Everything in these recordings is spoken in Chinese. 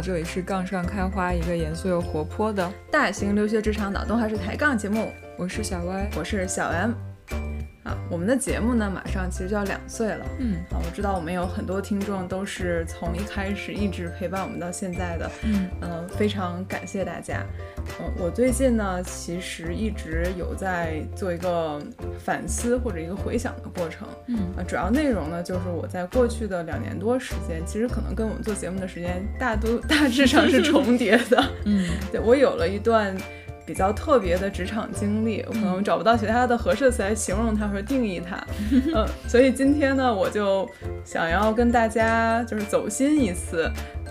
这里是杠上开花，一个严肃又活泼的大型留学职场脑洞还是抬杠节目。我是小歪，我是小 M。啊，我们的节目呢，马上其实就要两岁了。嗯，啊，我知道我们有很多听众都是从一开始一直陪伴我们到现在的。嗯，呃，非常感谢大家。嗯，我最近呢，其实一直有在做一个反思或者一个回想的过程。嗯，啊，主要内容呢，就是我在过去的两年多时间，其实可能跟我们做节目的时间大都大致上是重叠的。嗯，对我有了一段。比较特别的职场经历，我可能找不到其他的合适的词来形容它或者定义它，嗯，所以今天呢，我就想要跟大家就是走心一次，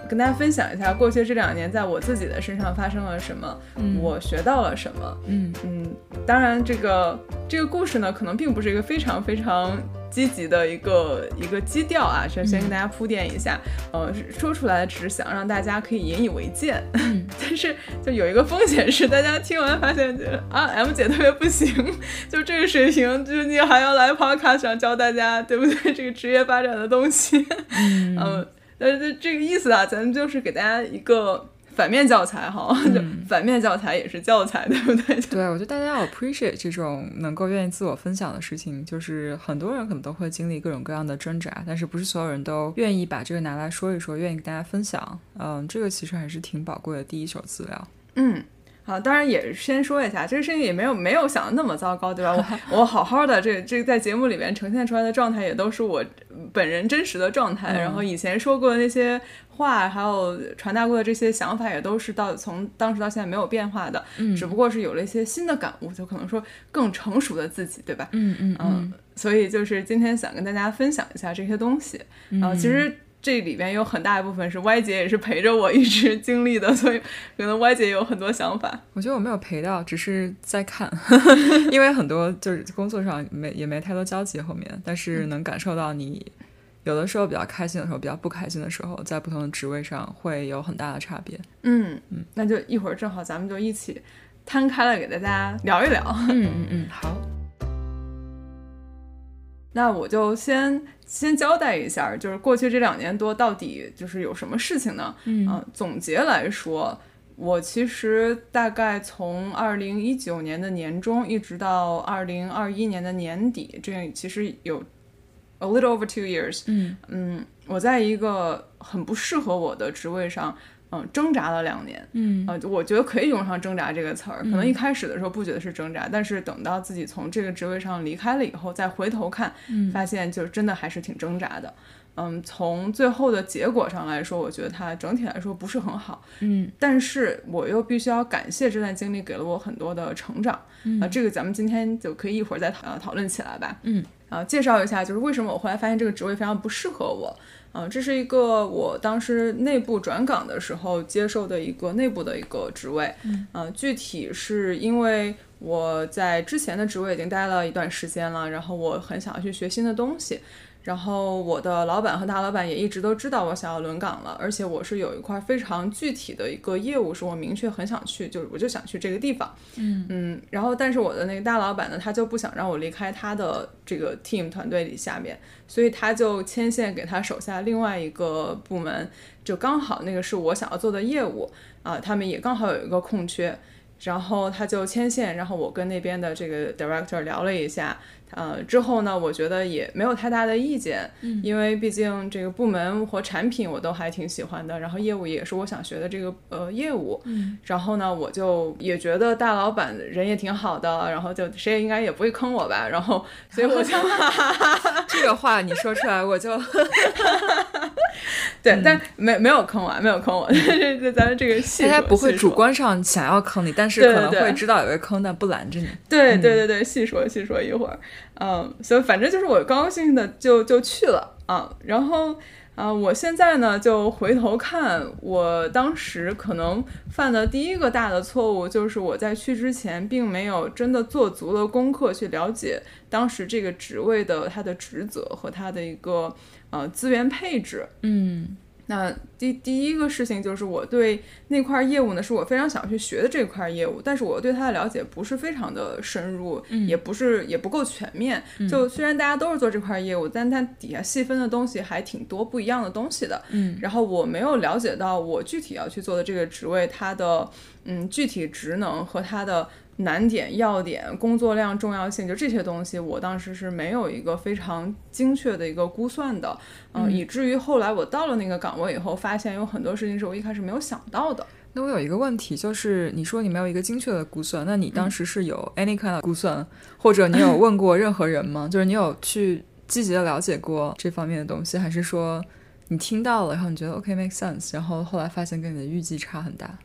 跟大家分享一下过去这两年在我自己的身上发生了什么，我学到了什么，嗯嗯，当然这个这个故事呢，可能并不是一个非常非常。积极的一个一个基调啊，先先跟大家铺垫一下，呃，说出来只是想让大家可以引以为戒，但是就有一个风险是，大家听完发现啊，M 姐特别不行，就这个水平，就你还要来 Podcast 上教大家，对不对？这个职业发展的东西，嗯，但是这个意思啊，咱们就是给大家一个。反面教材哈，就反面教材也是教材，对不对？对，我觉得大家要 appreciate 这种能够愿意自我分享的事情，就是很多人可能都会经历各种各样的挣扎，但是不是所有人都愿意把这个拿来说一说，愿意跟大家分享。嗯，这个其实还是挺宝贵的第一手资料。嗯。啊，当然也先说一下，这个事情也没有没有想的那么糟糕，对吧？我 我好好的，这这在节目里面呈现出来的状态也都是我本人真实的状态。然后以前说过的那些话，还有传达过的这些想法，也都是到从当时到现在没有变化的，嗯，只不过是有了一些新的感悟，就可能说更成熟的自己，对吧？嗯嗯嗯。所以就是今天想跟大家分享一下这些东西。啊，其实。这里边有很大一部分是 Y 姐也是陪着我一直经历的，所以可能 Y 姐有很多想法。我觉得我没有陪到，只是在看，因为很多就是工作上没也没太多交集后面，但是能感受到你有的时候比较开心的时候，比较不开心的时候，在不同的职位上会有很大的差别。嗯嗯，那就一会儿正好咱们就一起摊开了给大家聊一聊。嗯嗯嗯，好。那我就先先交代一下，就是过去这两年多到底就是有什么事情呢？嗯，总结来说，我其实大概从二零一九年的年中一直到二零二一年的年底，这样其实有 a little over two years。嗯嗯，我在一个很不适合我的职位上。嗯，挣扎了两年，嗯，呃，我觉得可以用上“挣扎”这个词儿。可能一开始的时候不觉得是挣扎，但是等到自己从这个职位上离开了以后，再回头看，发现就真的还是挺挣扎的。嗯，从最后的结果上来说，我觉得它整体来说不是很好。嗯，但是我又必须要感谢这段经历给了我很多的成长。啊，这个咱们今天就可以一会儿再讨讨论起来吧。嗯，啊，介绍一下，就是为什么我后来发现这个职位非常不适合我。嗯，这是一个我当时内部转岗的时候接受的一个内部的一个职位。嗯，具体是因为我在之前的职位已经待了一段时间了，然后我很想要去学新的东西。然后我的老板和大老板也一直都知道我想要轮岗了，而且我是有一块非常具体的一个业务，是我明确很想去，就是我就想去这个地方。嗯嗯，然后但是我的那个大老板呢，他就不想让我离开他的这个 team 团队里下面，所以他就牵线给他手下另外一个部门，就刚好那个是我想要做的业务啊，他们也刚好有一个空缺，然后他就牵线，然后我跟那边的这个 director 聊了一下。呃，之后呢，我觉得也没有太大的意见，因为毕竟这个部门和产品我都还挺喜欢的，然后业务也是我想学的这个呃业务，然后呢，我就也觉得大老板人也挺好的，然后就谁也应该也不会坑我吧，然后 所以我就 这个话你说出来我就对，但没没有坑我，没有坑我，这这咱们这个大家不会主观上想要坑你，但是可能会知道有个坑，但不拦着你。对对对对，细说细说一会儿。嗯，所以反正就是我高高兴兴的就就去了啊，然后啊，我现在呢就回头看，我当时可能犯的第一个大的错误就是我在去之前并没有真的做足了功课去了解当时这个职位的它的职责和它的一个呃资源配置。嗯那第第一个事情就是我对那块业务呢，是我非常想去学的这块业务，但是我对它的了解不是非常的深入，也不是也不够全面。就虽然大家都是做这块业务，但它底下细分的东西还挺多不一样的东西的。嗯，然后我没有了解到我具体要去做的这个职位，它的嗯具体职能和它的。难点、要点、工作量、重要性，就这些东西，我当时是没有一个非常精确的一个估算的，嗯，以至于后来我到了那个岗位以后，发现有很多事情是我一开始没有想到的。那我有一个问题，就是你说你没有一个精确的估算，那你当时是有 any kind of 估算，或者你有问过任何人吗？就是你有去积极的了解过这方面的东西，还是说你听到了，然后你觉得 OK make sense，然后后来发现跟你的预计差很大？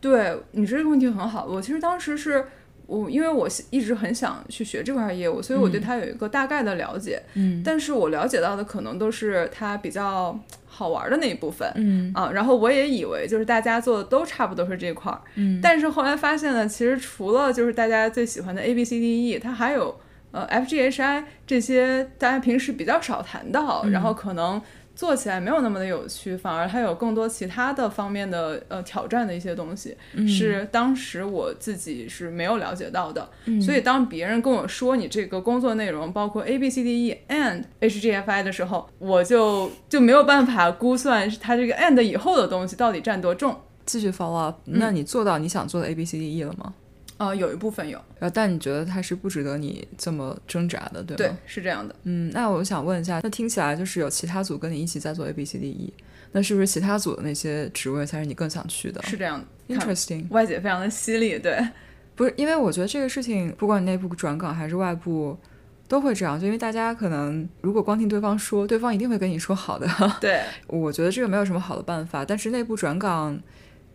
对你这个问题很好，我其实当时是。我因为我一直很想去学这块业务，所以我对它有一个大概的了解。嗯，但是我了解到的可能都是它比较好玩的那一部分。嗯啊，然后我也以为就是大家做的都差不多是这块儿。嗯，但是后来发现呢，其实除了就是大家最喜欢的 A B C D E，它还有呃 F G H I 这些大家平时比较少谈到，然后可能。做起来没有那么的有趣，反而它有更多其他的方面的呃挑战的一些东西，是当时我自己是没有了解到的。所以当别人跟我说你这个工作内容包括 A B C D E and H G F I 的时候，我就就没有办法估算它这个 and 以后的东西到底占多重。继续 follow up，那你做到你想做的 A B C D E 了吗？啊，有一部分有，然后但你觉得它是不值得你这么挣扎的，对吗？对，是这样的。嗯，那我想问一下，那听起来就是有其他组跟你一起在做 A B C D E，那是不是其他组的那些职位才是你更想去的？是这样的，interesting。外界非常的犀利，对，不是因为我觉得这个事情，不管内部转岗还是外部，都会这样，就因为大家可能如果光听对方说，对方一定会跟你说好的。对，我觉得这个没有什么好的办法，但是内部转岗。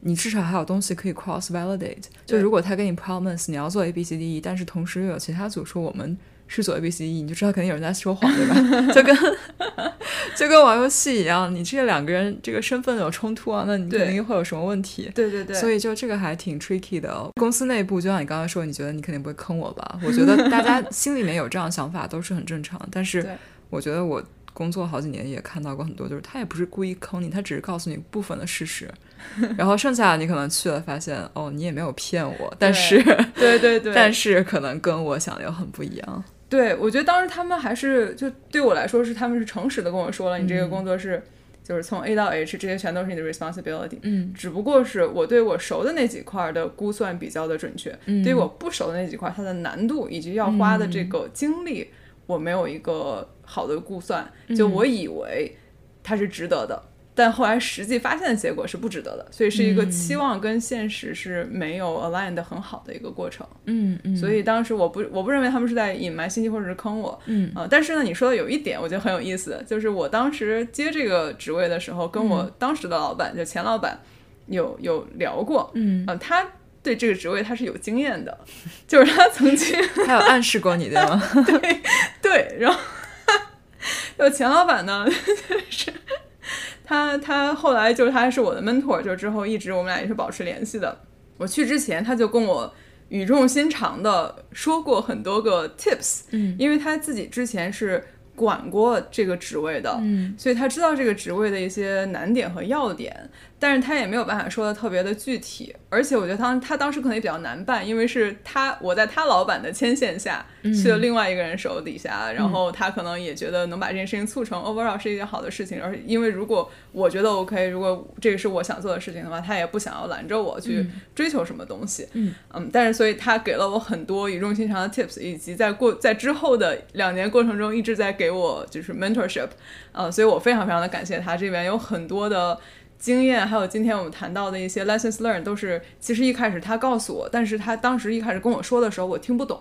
你至少还有东西可以 cross validate，就如果他给你 promise 你要做 A B C D E，但是同时又有其他组说我们是做 A B C D E，你就知道肯定有人在说谎，对吧？就跟 就跟玩游戏一样，你这两个人这个身份有冲突啊，那你肯定会有什么问题？对对对。所以就这个还挺 tricky 的。公司内部就像你刚刚说，你觉得你肯定不会坑我吧？我觉得大家心里面有这样想法都是很正常，但是 我觉得我。工作好几年也看到过很多，就是他也不是故意坑你，他只是告诉你部分的事实，然后剩下的你可能去了发现，哦，你也没有骗我，但是对对对，但是可能跟我想的又很不一样。对，我觉得当时他们还是就对我来说是他们是诚实的跟我说了，你这个工作是就是从 A 到 H 这些全都是你的 responsibility，嗯，只不过是我对我熟的那几块的估算比较的准确，对于我不熟的那几块，它的难度以及要花的这个精力。我没有一个好的估算，就我以为它是值得的，但后来实际发现的结果是不值得的，所以是一个期望跟现实是没有 align 的很好的一个过程。嗯嗯，所以当时我不我不认为他们是在隐瞒信息或者是坑我。嗯啊，但是呢，你说的有一点我觉得很有意思，就是我当时接这个职位的时候，跟我当时的老板就前老板有有聊过。嗯啊，他。对这个职位他是有经验的，就是他曾经他有暗示过你对吗？对对，然后 有钱老板呢，就是他他后来就是他是我的 mentor，就之后一直我们俩也是保持联系的。我去之前他就跟我语重心长的说过很多个 tips，嗯，因为他自己之前是管过这个职位的，嗯，所以他知道这个职位的一些难点和要点。但是他也没有办法说的特别的具体，而且我觉得他他当时可能也比较难办，因为是他我在他老板的牵线下去了另外一个人手底下，然后他可能也觉得能把这件事情促成 overall 是一件好的事情，而因为如果我觉得 OK，如果这个是我想做的事情的话，他也不想要拦着我去追求什么东西，嗯。嗯，但是所以他给了我很多语重心长的 tips，以及在过在之后的两年过程中一直在给我就是 mentorship，呃，所以我非常非常的感谢他，这边有很多的。经验还有今天我们谈到的一些 lessons learned 都是，其实一开始他告诉我，但是他当时一开始跟我说的时候，我听不懂，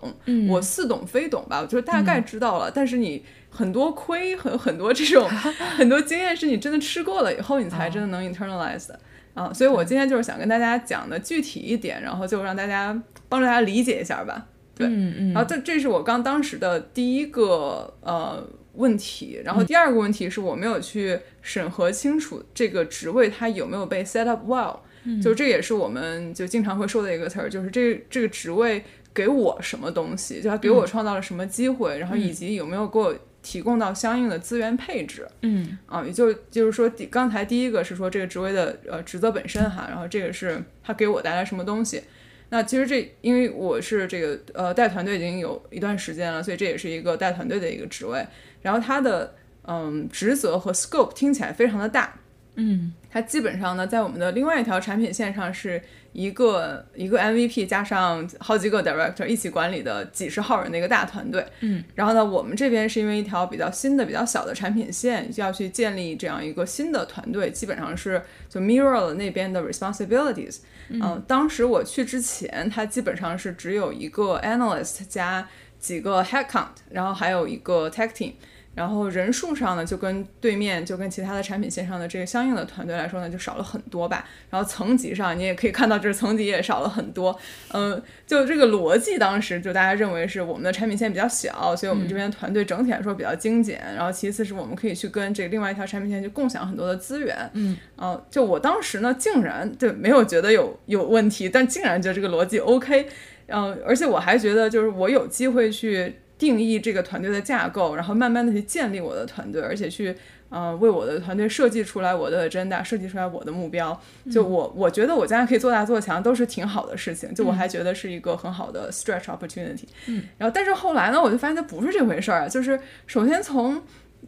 我似懂非懂吧，我就大概知道了。但是你很多亏和很多这种 很多经验是你真的吃过了以后，你才真的能 internalize 的啊。所以我今天就是想跟大家讲的具体一点，然后就让大家帮助大家理解一下吧。对，嗯嗯。然后这这是我刚当时的第一个呃。问题，然后第二个问题是我没有去审核清楚这个职位它有没有被 set up well，就这也是我们就经常会说的一个词儿，就是这这个职位给我什么东西，就他给我创造了什么机会，然后以及有没有给我提供到相应的资源配置。嗯啊，也就就是说，第刚才第一个是说这个职位的呃职责本身哈，然后这个是它给我带来什么东西。那其实这因为我是这个呃带团队已经有一段时间了，所以这也是一个带团队的一个职位。然后它的嗯职责和 scope 听起来非常的大，嗯它基本上呢在我们的另外一条产品线上是一个一个 MVP 加上好几个 director 一起管理的几十号人的一个大团队。嗯，然后呢，我们这边是因为一条比较新的、比较小的产品线，就要去建立这样一个新的团队，基本上是就 mirror 了那边的 responsibilities。嗯、当时我去之前，它基本上是只有一个 analyst 加几个 headcount，然后还有一个 tech team。然后人数上呢，就跟对面就跟其他的产品线上的这个相应的团队来说呢，就少了很多吧。然后层级上你也可以看到，就是层级也少了很多。嗯，就这个逻辑，当时就大家认为是我们的产品线比较小，所以我们这边团队整体来说比较精简。然后其次是我们可以去跟这个另外一条产品线去共享很多的资源。嗯，呃，就我当时呢，竟然就没有觉得有有问题，但竟然觉得这个逻辑 OK。嗯，而且我还觉得就是我有机会去。定义这个团队的架构，然后慢慢的去建立我的团队，而且去呃为我的团队设计出来我的 agenda，设计出来我的目标。就我我觉得我将来可以做大做强，都是挺好的事情。就我还觉得是一个很好的 stretch opportunity。嗯，然后但是后来呢，我就发现它不是这回事儿啊。就是首先从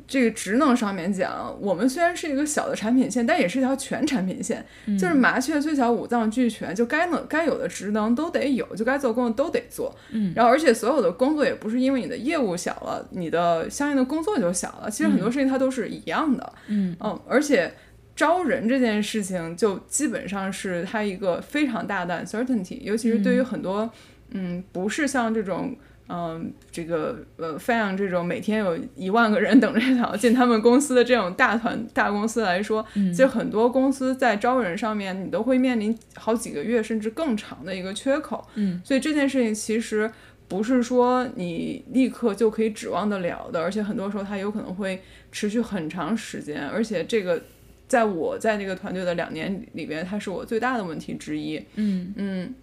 这个职能上面讲，我们虽然是一个小的产品线，但也是一条全产品线。就是麻雀虽小，五脏俱全，就该能该有的职能都得有，就该做工作都得做。嗯，然后而且所有的工作也不是因为你的业务小了，你的相应的工作就小了。其实很多事情它都是一样的。嗯嗯，而且招人这件事情就基本上是它一个非常大的 uncertainty，尤其是对于很多嗯不是像这种。嗯，这个呃，f a n 这种每天有一万个人等着想要进他们公司的这种大团大公司来说，其实很多公司在招人上面，你都会面临好几个月甚至更长的一个缺口。嗯，所以这件事情其实不是说你立刻就可以指望得了的，而且很多时候它有可能会持续很长时间，而且这个在我在这个团队的两年里边，它是我最大的问题之一。嗯嗯。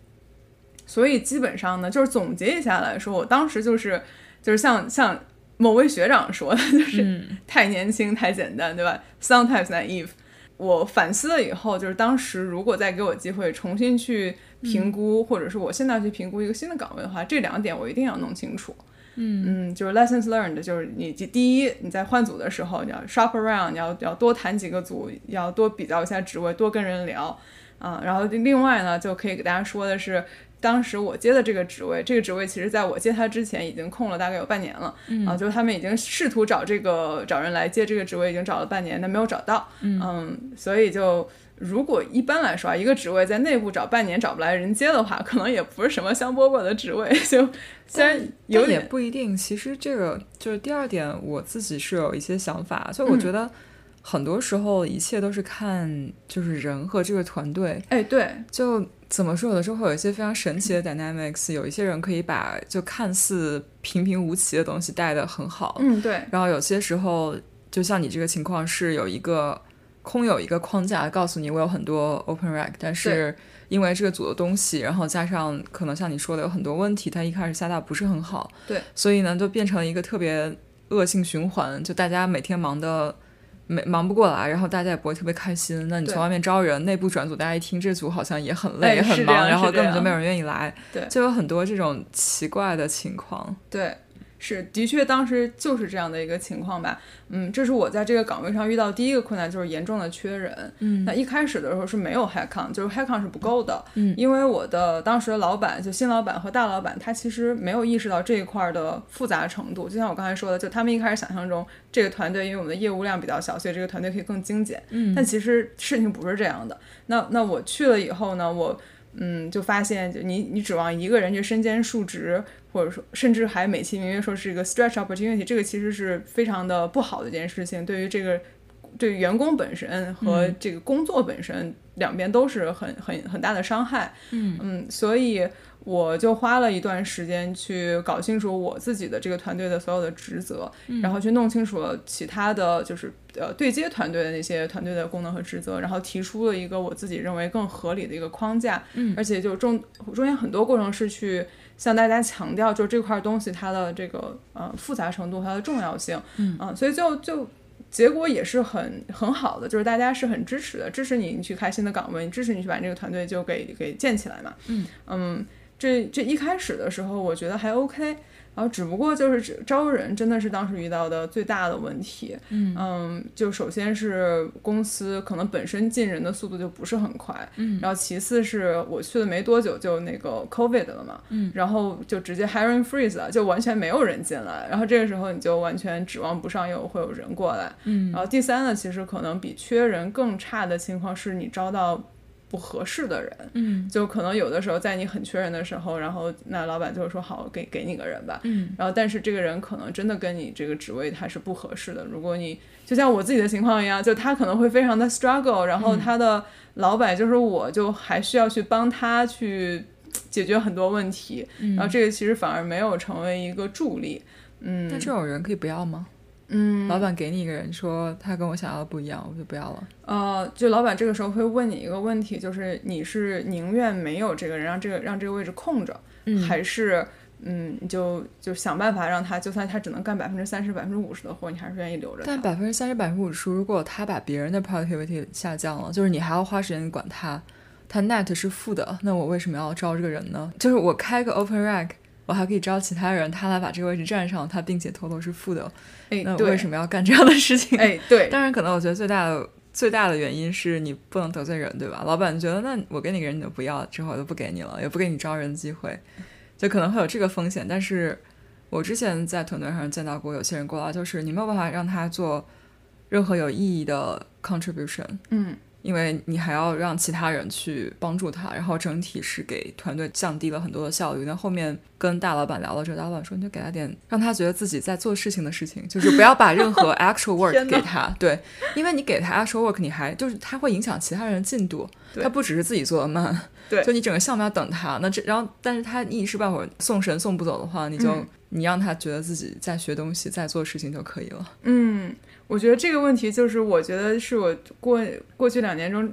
所以基本上呢，就是总结一下来说，我当时就是就是像像某位学长说的，就是太年轻太简单，对吧？Sometimes naive。我反思了以后，就是当时如果再给我机会重新去评估，或者是我现在去评估一个新的岗位的话，这两点我一定要弄清楚。嗯嗯，就是 lessons learned，就是你第一你在换组的时候，你要 shop around，你要要多谈几个组，要多比较一下职位，多跟人聊啊。然后另外呢，就可以给大家说的是。当时我接的这个职位，这个职位其实在我接他之前已经空了大概有半年了，嗯。啊，就是他们已经试图找这个找人来接这个职位，已经找了半年，但没有找到，嗯。所以就如果一般来说啊，一个职位在内部找半年找不来人接的话，可能也不是什么香饽饽的职位，就虽然有点不一定。其实这个就是第二点，我自己是有一些想法，所以我觉得很多时候一切都是看就是人和这个团队。哎，对，就怎么说，有的时候会有一些非常神奇的 dynamics，有一些人可以把就看似平平无奇的东西带得很好，嗯，对，然后有些时候就像你这个情况是有一个空有一个框架告诉你我有很多 open rack，但是因为这个组的东西，然后加上可能像你说的有很多问题，它一开始下大不是很好，对，所以呢就变成了一个特别恶性循环，就大家每天忙的。没忙不过来，然后大家也不会特别开心。那你从外面招人，内部转组，大家一听这组好像也很累、也很忙，然后根本就没有人愿意来。对就有很多这种奇怪的情况。对，是的确，当时就是这样的一个情况吧。嗯，这是我在这个岗位上遇到第一个困难，就是严重的缺人。嗯那一开始的时候是没有 headcount，就是 headcount 是不够的。嗯因为我的当时的老板，就新老板和大老板，他其实没有意识到这一块儿的复杂程度。就像我刚才说的，就他们一开始想象中这个团队，因为我们的业务量比较小，所以这个团队可以更精简。嗯但其实事情不是这样的。那那我去了以后呢，我嗯就发现，就你你指望一个人去身兼数职，或者说甚至还美其名曰说是一个 stretch opportunity，这个其实是非常的不好的一件事情，对于这个对员工本身和嗯。这个工作本身、两边都是很很很大的伤害。嗯。嗯，所以我就花了一段时间去搞清楚我自己的这个团队的所有的职责，嗯然后去弄清楚了其他的就是呃对接团队的那些团队的功能和职责，然后提出了一个我自己认为更合理的一个框架。嗯而且就中中间很多过程是去向大家强调，就这块东西它的这个呃复杂程度、它的重要性。嗯啊所以就就。结果也是很很好的，就是大家是很支持的，支持你去开新的岗位，支持你去把这个团队就给给建起来嘛。嗯嗯，这这一开始的时候，我觉得还 OK，然后只不过就是只招人真的是当时遇到的最大的问题。嗯就首先是公司可能本身进人的速度就不是很快，嗯然后其次是我去了没多久就那个 COVID 了嘛，嗯然后就直接 hiring freeze 了，就完全没有人进来，然后这个时候你就完全指望不上有会有人过来。嗯然后第三呢，其实可能比缺人更差的情况是你招到不合适的人，嗯就可能有的时候在你很缺人的时候，然后那老板就会说好，给给你个人吧。嗯然后但是这个人可能真的跟你这个职位他是不合适的。如果你就像我自己的情况一样，就他可能会非常的 struggle，然后他的老板就是我，就还需要去帮他去解决很多问题，嗯然后这个其实反而没有成为一个助力。嗯，那这种人可以不要吗？嗯，老板给你一个人说他跟我想要的不一样，我就不要了。呃，就老板这个时候会问你一个问题，就是你是宁愿没有这个人，让这个让这个位置空着，嗯还是嗯，你就就想办法让他，就算他只能干百分之三十、百分之五十的活，你还是愿意留着他。但百分之三十、百分之五十，如果他把别人的 productivity 下降了，就是你还要花时间管他，他 net 是负的，那我为什么要招这个人呢？就是我开个 open rack，我还可以招其他人，他来把这个位置占上，他并且 total 是负的，哎，那我，为什么要干这样的事情？哎，对，当然，可能我觉得最大的最大的原因是你不能得罪人，对吧？老板觉得那我给你个人你都不要，之后我就不给你了，也不给你招人机会，就可能会有这个风险。但是我之前在团队上见到过有些人过来，就是你没有办法让他做任何有意义的 contribution，嗯因为你还要让其他人去帮助他，然后整体是给团队降低了很多的效率。那后面跟大老板聊了之后，大老板说你就给他点，让他觉得自己在做事情的事情，就是不要把任何 actual work 给他。对，因为你给他 actual work，你还就是他会影响其他人的进度，他不只是自己做的慢，对 就你整个项目要等他。那这然后，但是他一时半会儿送神送不走的话，你就、嗯你让他觉得自己在学东西，在做事情就可以了。嗯，我觉得这个问题就是，我觉得是我过过去两年中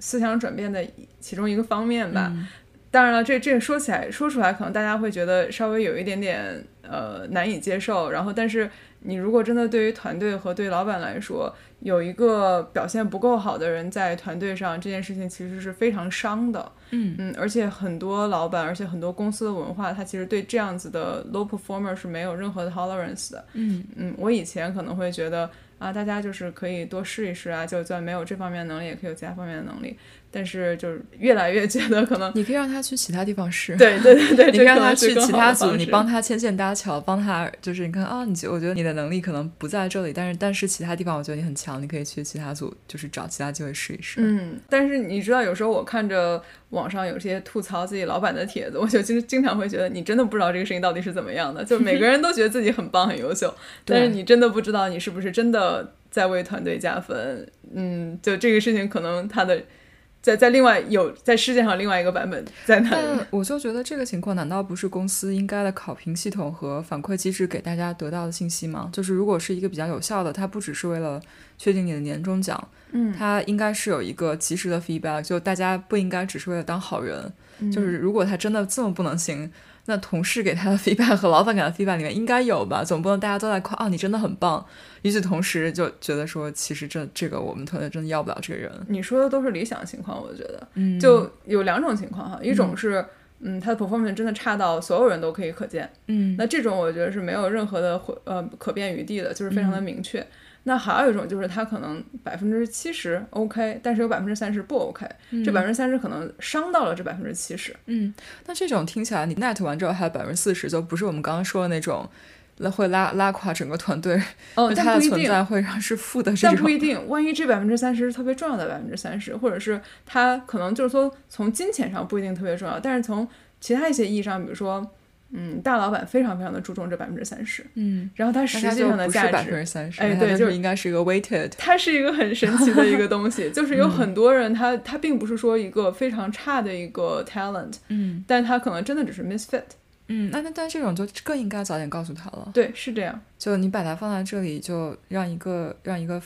思想转变的其中一个方面吧。嗯当然了，这这说起来说出来，可能大家会觉得稍微有一点点呃难以接受。然后，但是你如果真的对于团队和对老板来说，有一个表现不够好的人在团队上，这件事情其实是非常伤的。嗯嗯，而且很多老板，而且很多公司的文化，它其实对这样子的 low performer 是没有任何的 tolerance 的。嗯嗯，我以前可能会觉得啊，大家就是可以多试一试啊，就算没有这方面的能力，也可以有其他方面的能力。但是就是越来越觉得可能，你可以让他去其他地方试。对对对对，你让他去其他组，你帮他牵线搭桥，帮他就是你看啊，你觉我觉得你的能力可能不在这里，但是但是其他地方我觉得你很强，你可以去其他组，就是找其他机会试一试。嗯，但是你知道，有时候我看着网上有些吐槽自己老板的帖子，我就经经常会觉得，你真的不知道这个事情到底是怎么样的。就每个人都觉得自己很棒、很优秀，但是你真的不知道你是不是真的在为团队加分。嗯，就这个事情，可能他的在在另外有在世界上另外一个版本在那里。我就觉得这个情况难道不是公司应该的考评系统和反馈机制给大家得到的信息吗？就是如果是一个比较有效的，它不只是为了确定你的年终奖，嗯它应该是有一个及时的 feedback，就大家不应该只是为了当好人，嗯就是如果他真的这么不能行，那同事给他的 feedback 和老板给他的 feedback 里面应该有吧，总不能大家都在夸啊你真的很棒，与此同时就觉得说其实这这个我们团队真的要不了这个人，你说的都是理想情况，我觉得嗯就有两种情况哈，一种是。嗯，他的 performance 真的差到所有人都可以可见，嗯那这种我觉得是没有任何的回呃可变余地的，就是非常的明确。那还有一种就是他可能百分之七十 OK，但是有百分之三十不 OK，、这百分之三十可能伤到了这百分之七十。嗯，那这种听起来你 net 完之后还有百分之四十，就不是我们刚刚说的那种。那会拉拉垮整个团队，哦，它但不一定，的存在会让是负的这种。但不一定。万一这百分之三十是特别重要的百分之三十，或者是它可能就是说从金钱上不一定特别重要，但是从其他一些意义上，比如说，嗯，大老板非常非常的注重这百分之三十，嗯，然后它实际上的价值百分之三十，哎，对，就应该是一个 weighted，它是一个很神奇的一个东西，就是有很多人他他并不是说一个非常差的一个 talent，嗯，但他可能真的只是 misfit，嗯，那那但这种就更应该早点告诉他了，对，是这样，就你把它放在这里，就让一个让一个。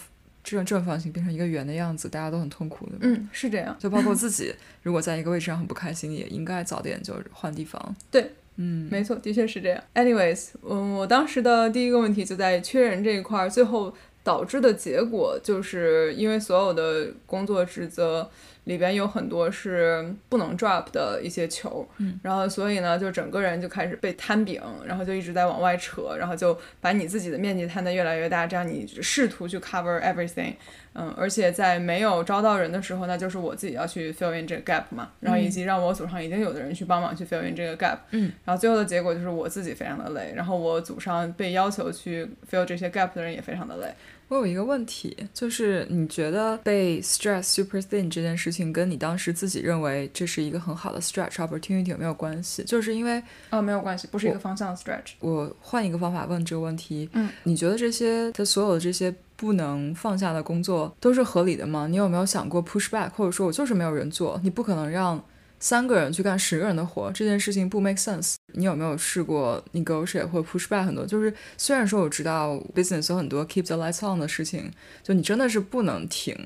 这种正方形变成一个圆的样子，大家都很痛苦的。嗯，是这样。就包括自己，如果在一个位置上很不开心，也应该早点就换地方。对，嗯，没错，的确是这样。Anyways，嗯，我当时的第一个问题就在缺人这一块儿，最后导致的结果就是因为所有的工作职责。里边有很多是不能 drop 的一些球，嗯，然后所以呢，就整个人就开始被摊饼，然后就一直在往外扯，然后就把你自己的面积摊得越来越大，这样你试图去 cover everything，嗯，而且在没有招到人的时候，那就是我自己要去 fill in 这个 gap 嘛，然后以及让我组上已经有的人去帮忙去 fill in 这个 gap，嗯，然后最后的结果就是我自己非常的累，然后我组上被要求去 fill 这些 gap 的人也非常的累。我有一个问题，就是你觉得被 stress super thin 这件事情跟你当时自己认为这是一个很好的 stretch opportunity 有没有关系？就是因为哦，没有关系，不是一个方向的 stretch。我换一个方法问这个问题，嗯，你觉得这些的所有的这些不能放下的工作都是合理的吗？你有没有想过 push back，或者说我就是没有人做，你不可能让。三个人去干十个人的活，这件事情不 make sense。你有没有试过 negotiate 或 push back 很多？就是虽然说我知道 business 有很多 keep the lights on 的事情，就你真的是不能停，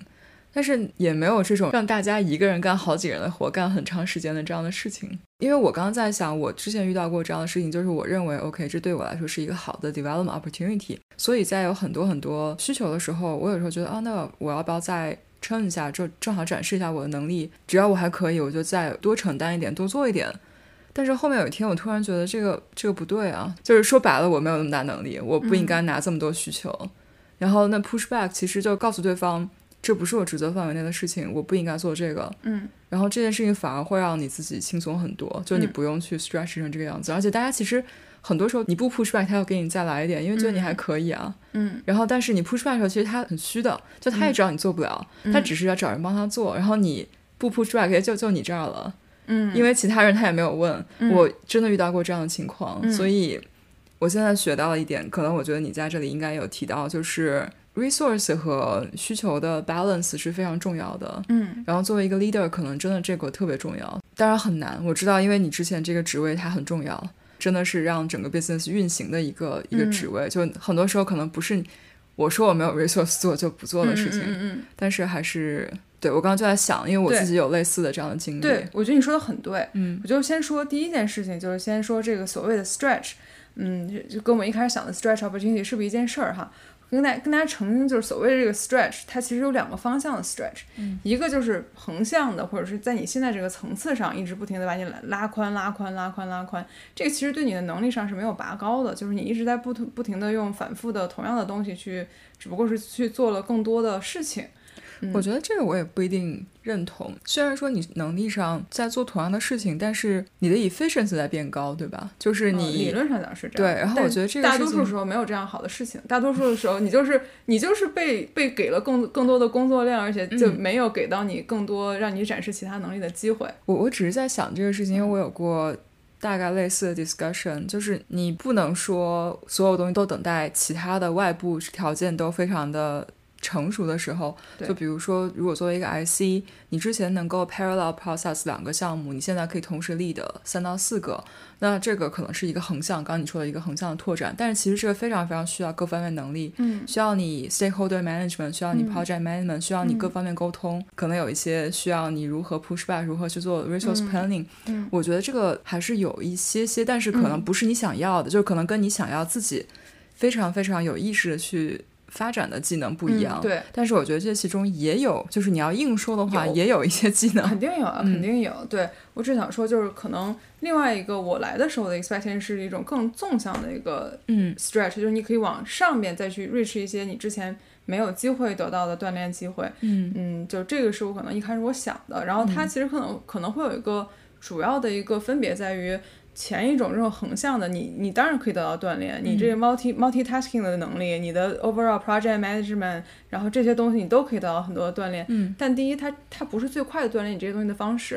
但是也没有这种让大家一个人干好几人的活，干很长时间的这样的事情。因为我刚刚在想，我之前遇到过这样的事情，就是我认为 OK，这对我来说是一个好的 development opportunity。所以在有很多很多需求的时候，我有时候觉得啊，那我要不要再？撑一下，就正好展示一下我的能力。只要我还可以，我就再多承担一点，多做一点。但是后面有一天，我突然觉得这个这个不对啊，就是说白了，我没有那么大能力，我不应该拿这么多需求。然后那 push back 其实就告诉对方，这不是我职责范围内的事情，我不应该做这个。嗯。然后这件事情反而会让你自己轻松很多，就你不用去 stretch 成这个样子。而且大家其实。很多时候你不 push back，他要给你再来一点，因为觉得你还可以啊。嗯。然后，但是你 push back 的时候，其实他很虚的，就他也知道你做不了，他只是要找人帮他做。然后你不 push back，就就你这儿了。嗯。因为其他人他也没有问，我真的遇到过这样的情况，所以我现在学到了一点，可能我觉得你在这里应该有提到，就是 resource 和需求的 balance 是非常重要的。嗯。然后作为一个 leader，可能真的这个特别重要，当然很难，我知道，因为你之前这个职位它很重要。真的是让整个 business 运行的一个一个职位，就很多时候可能不是我说我没有 resource 做就不做的事情，但是还是对我刚刚就在想，因为我自己有类似的这样的经历。对，我觉得你说的很对，嗯，我就先说第一件事情，就是先说这个所谓的 stretch，嗯，就跟我们一开始想的 stretch opportunity 是不是一件事儿哈？跟大跟大家澄清，就是所谓的这个 stretch，它其实有两个方向的 stretch，一个就是横向的，或者是在你现在这个层次上一直不停的把你拉宽、拉宽、拉宽、拉宽，这个其实对你的能力上是没有拔高的，就是你一直在不不停的用反复的同样的东西去，只不过是去做了更多的事情。我觉得这个我也不一定认同。虽然说你能力上在做同样的事情，但是你的 efficiency 在变高，对吧？就是你理论上讲是这样。对，然后我觉得这个大多数时候没有这样好的事情。大多数的时候，你就是你就是被被给了更更多的工作量，而且就没有给到你更多让你展示其他能力的机会。我我只是在想这个事情，因为我有过大概类似的 discussion，就是你不能说所有东西都等待其他的外部条件都非常的。成熟的时候，就比如说，如果作为一个 IC，你之前能够 parallel process 两个项目，你现在可以同时 lead 三到四个，那这个可能是一个横向，刚刚你说的一个横向的拓展。但是其实这个非常非常需要各方面能力，嗯，需要你 stakeholder management，需要你 project management，需要你各方面沟通，可能有一些需要你如何 push back，如何去做 resource planning。嗯，我觉得这个还是有一些些，但是可能不是你想要的，就是可能跟你想要自己非常非常有意识的去。发展的技能不一样，对，但是我觉得这其中也有，就是你要硬说的话，也有一些技能，肯定有啊，肯定有。对。我只想说，就是可能另外一个我来的时候的 expectation 是一种更纵向的一个嗯。stretch，就是你可以往上面再去 reach 一些你之前没有机会得到的锻炼机会，嗯。嗯，就这个是我可能一开始我想的，然后它其实可能可能会有一个主要的一个分别在于。前一种这种横向的，你你当然可以得到锻炼，你这个 multi multitasking 的能力，你的 overall project management，然后这些东西你都可以得到很多的锻炼。嗯。但第一，它它不是最快的锻炼你这些东西的方式；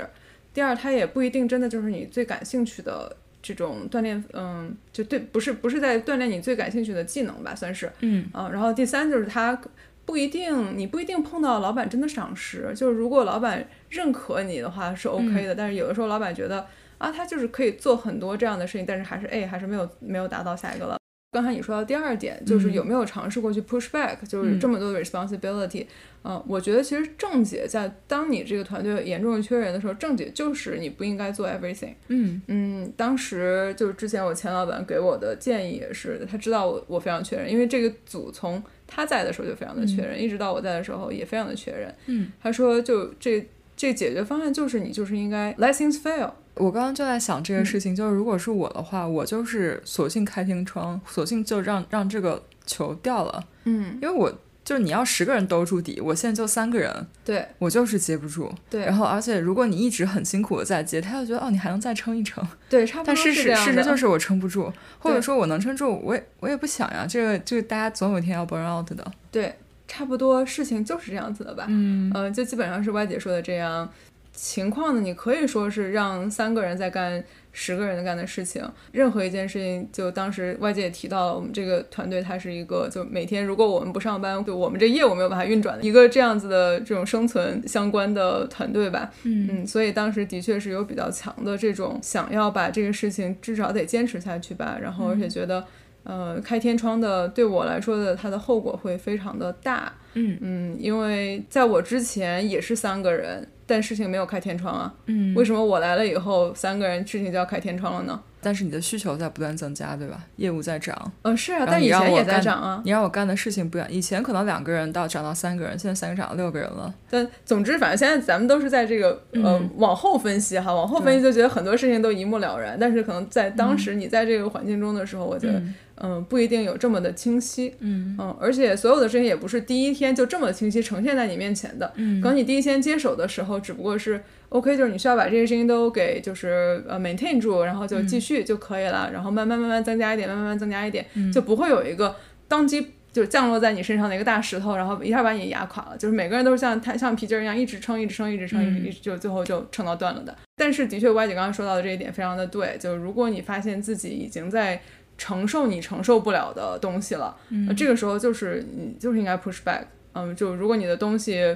第二，它也不一定真的就是你最感兴趣的这种锻炼，嗯，就对，不是不是在锻炼你最感兴趣的技能吧，算是，嗯啊，然后第三就是它不一定，你不一定碰到老板真的赏识，就是如果老板认可你的话是 OK 的，但是有的时候老板觉得啊，他就是可以做很多这样的事情，但是还是 A 还是没有没有达到下一个了。刚才你说到第二点，就是有没有尝试过去 push back，、就是这么多的 responsibility，嗯、我觉得其实郑姐在当你这个团队严重缺人的时候，郑姐就是你不应该做 everything。嗯嗯，当时就是之前我前老板给我的建议也是，他知道我我非常缺人，因为这个组从他在的时候就非常的缺人，一直到我在的时候也非常的缺人。嗯，他说就这这解决方案就是你就是应该 let things fail。我刚刚就在想这个事情，就是如果是我的话，我就是索性开天窗，索性就让让这个球掉了，嗯，因为我就是你要十个人兜住底，我现在就三个人，对我就是接不住。对然后而且如果你一直很辛苦的在接，他就觉得哦你还能再撑一撑，对，差不 多但事实是这样。事实就是我撑不住，或者说我能撑住，我也我也不想呀，这个就是大家总有一天要 burn out 的。对，差不多事情就是这样子的吧。嗯呃，就基本上是歪姐说的这样情况呢，你可以说是让三个人在干十个人干的事情。任何一件事情，就当时外界也提到了，我们这个团队它是一个，就每天如果我们不上班，就我们这业务没有办法运转的一个这样子的这种生存相关的团队吧。嗯嗯，所以当时的确是有比较强的这种想要把这个事情至少得坚持下去吧，然后而且觉得。呃，开天窗的对我来说的，它的后果会非常的大。嗯嗯，因为在我之前也是三个人，但事情没有开天窗啊。嗯为什么我来了以后，三个人事情就要开天窗了呢？但是你的需求在不断增加，对吧？业务在涨，嗯，是啊，但以前也在涨啊。你让我干的事情不一样，以前可能两个人到涨到三个人，现在三个涨到六个人了。但总之，反正现在咱们都是在这个呃嗯往后分析哈，往后分析就觉得很多事情都一目了然，但是可能在当时你在这个环境中的时候，我觉得嗯嗯、不一定有这么的清晰。嗯嗯，而且所有的事情也不是第一天就这么清晰呈现在你面前的。嗯可能你第一天接手的时候，只不过是 OK，就是你需要把这些事情都给就是呃 maintain 住，然后就继续就可以了，然后慢慢慢慢增加一点，慢慢慢慢增加一点，就不会有一个当机。就是降落在你身上的一个大石头，然后一下把你压垮了。就是每个人都是像弹像皮筋儿一样，一直撑，一直撑，一直撑，一直一直就最后就撑到断了的。但是的确，歪姐刚刚说到的这一点非常的对，就是如果你发现自己已经在承受你承受不了的东西了，嗯这个时候就是你就是应该 push back。嗯，就如果你的东西，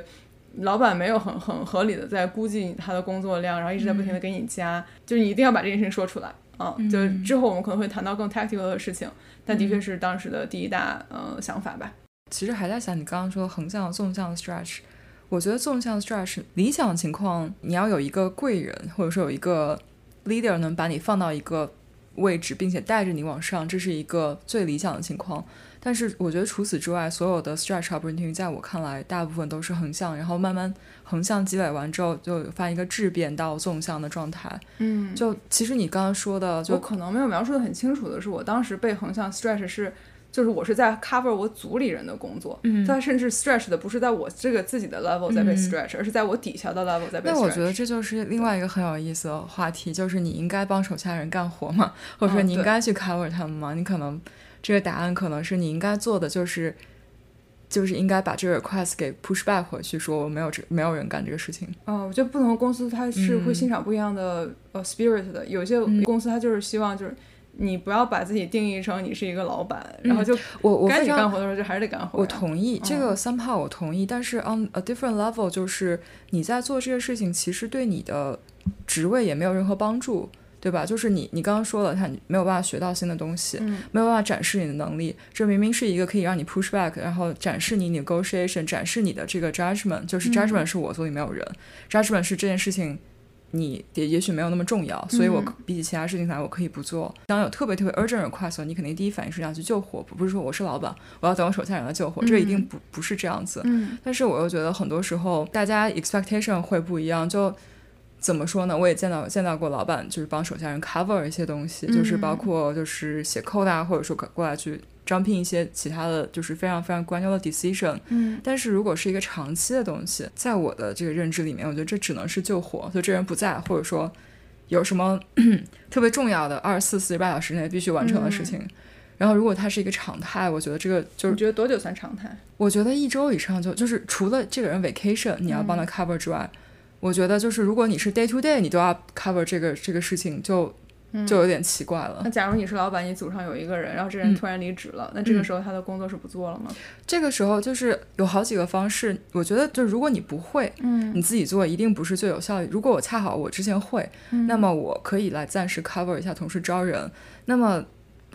老板没有很很合理的在估计他的工作量，然后一直在不停的给你加，就是你一定要把这件事情说出来。啊、就之后我们可能会谈到更 tactical 的事情，但的确是当时的第一大呃想法吧。其实还在想你刚刚说横向、纵向的 stretch，我觉得纵向 stretch 理想情况，你要有一个贵人，或者说有一个 leader 能把你放到一个位置，并且带着你往上，这是一个最理想的情况。但是我觉得除此之外，所有的 stretch opportunity 在我看来，大部分都是横向，然后慢慢横向积累完之后，就发现一个质变到纵向的状态。嗯，就其实你刚刚说的，我就可能没有描述的很清楚的是，我当时被横向 stretch 是。就是我是在 cover 我组里人的工作，嗯他甚至 stretch 的不是在我这个自己的 level 在被嗯 stretch，、而是在我底下的 level 在被 stretch。那我觉得这就是另外一个很有意思的话题，就是你应该帮手下人干活吗，或者说你应该去 cover 他们吗？你可能这个答案可能是你应该做的就是。就是应该把这个 request 给 push back 回去，说我没有这没有人干这个事情。哦，我觉得不同的公司它是会嗯欣赏不一样的、呃 spirit 的，有些公司它就是希望就是你不要把自己定义成你是一个老板，然后就我我该你干活的时候就还是得干活。我同意这嗯个 somehow 我同意，但是 on a different level 就是你在做这个事情，其实对你的职位也没有任何帮助，对吧？就是你你刚刚说了，他你没有办法学到新的东西，嗯没有办法展示你的能力。这明明是一个可以让你 push back，然后展示你 negotiation，展示你的这个 judgment，就是嗯 judgment 是我组里没有人、j u d g m e n t 是这件事情。你也也许没有那么重要，所以我嗯比起其他事情来，我可以不做。当有特别特别 urgent request，你肯定第一反应是要去救火，不是说我是老板，我要等我手下人来救火，这一定不不是这样子。嗯但是我又觉得很多时候大家 expectation 会不一样，就怎么说呢？我也见到见到过老板就是帮手下人 cover 一些东西，就是包括就是写 code 啊，或者说过来去招聘一些其他的就是非常非常关键的 decision。嗯但是如果是一个长期的东西，在我的这个认知里面，我觉得这只能是救火，就这人不在，或者说有什么 特别重要的二十四四十八小时内必须完成的事情。然后，如果它是一个常态，我觉得这个就是你觉得多久算常态？我觉得一周以上就就是除了这个人 vacation 你要帮他 cover 之外，我觉得就是如果你是 day to day 你都要 cover 这个这个事情，就就有点奇怪了。那假如你是老板，你组上有一个人，然后这人突然离职了，那这个时候他的工作是不做了吗？这个时候就是有好几个方式，我觉得就如果你不会，嗯你自己做一定不是最有效的。如果我恰好我之前会，那么我可以来暂时 cover 一下，同时招人。那么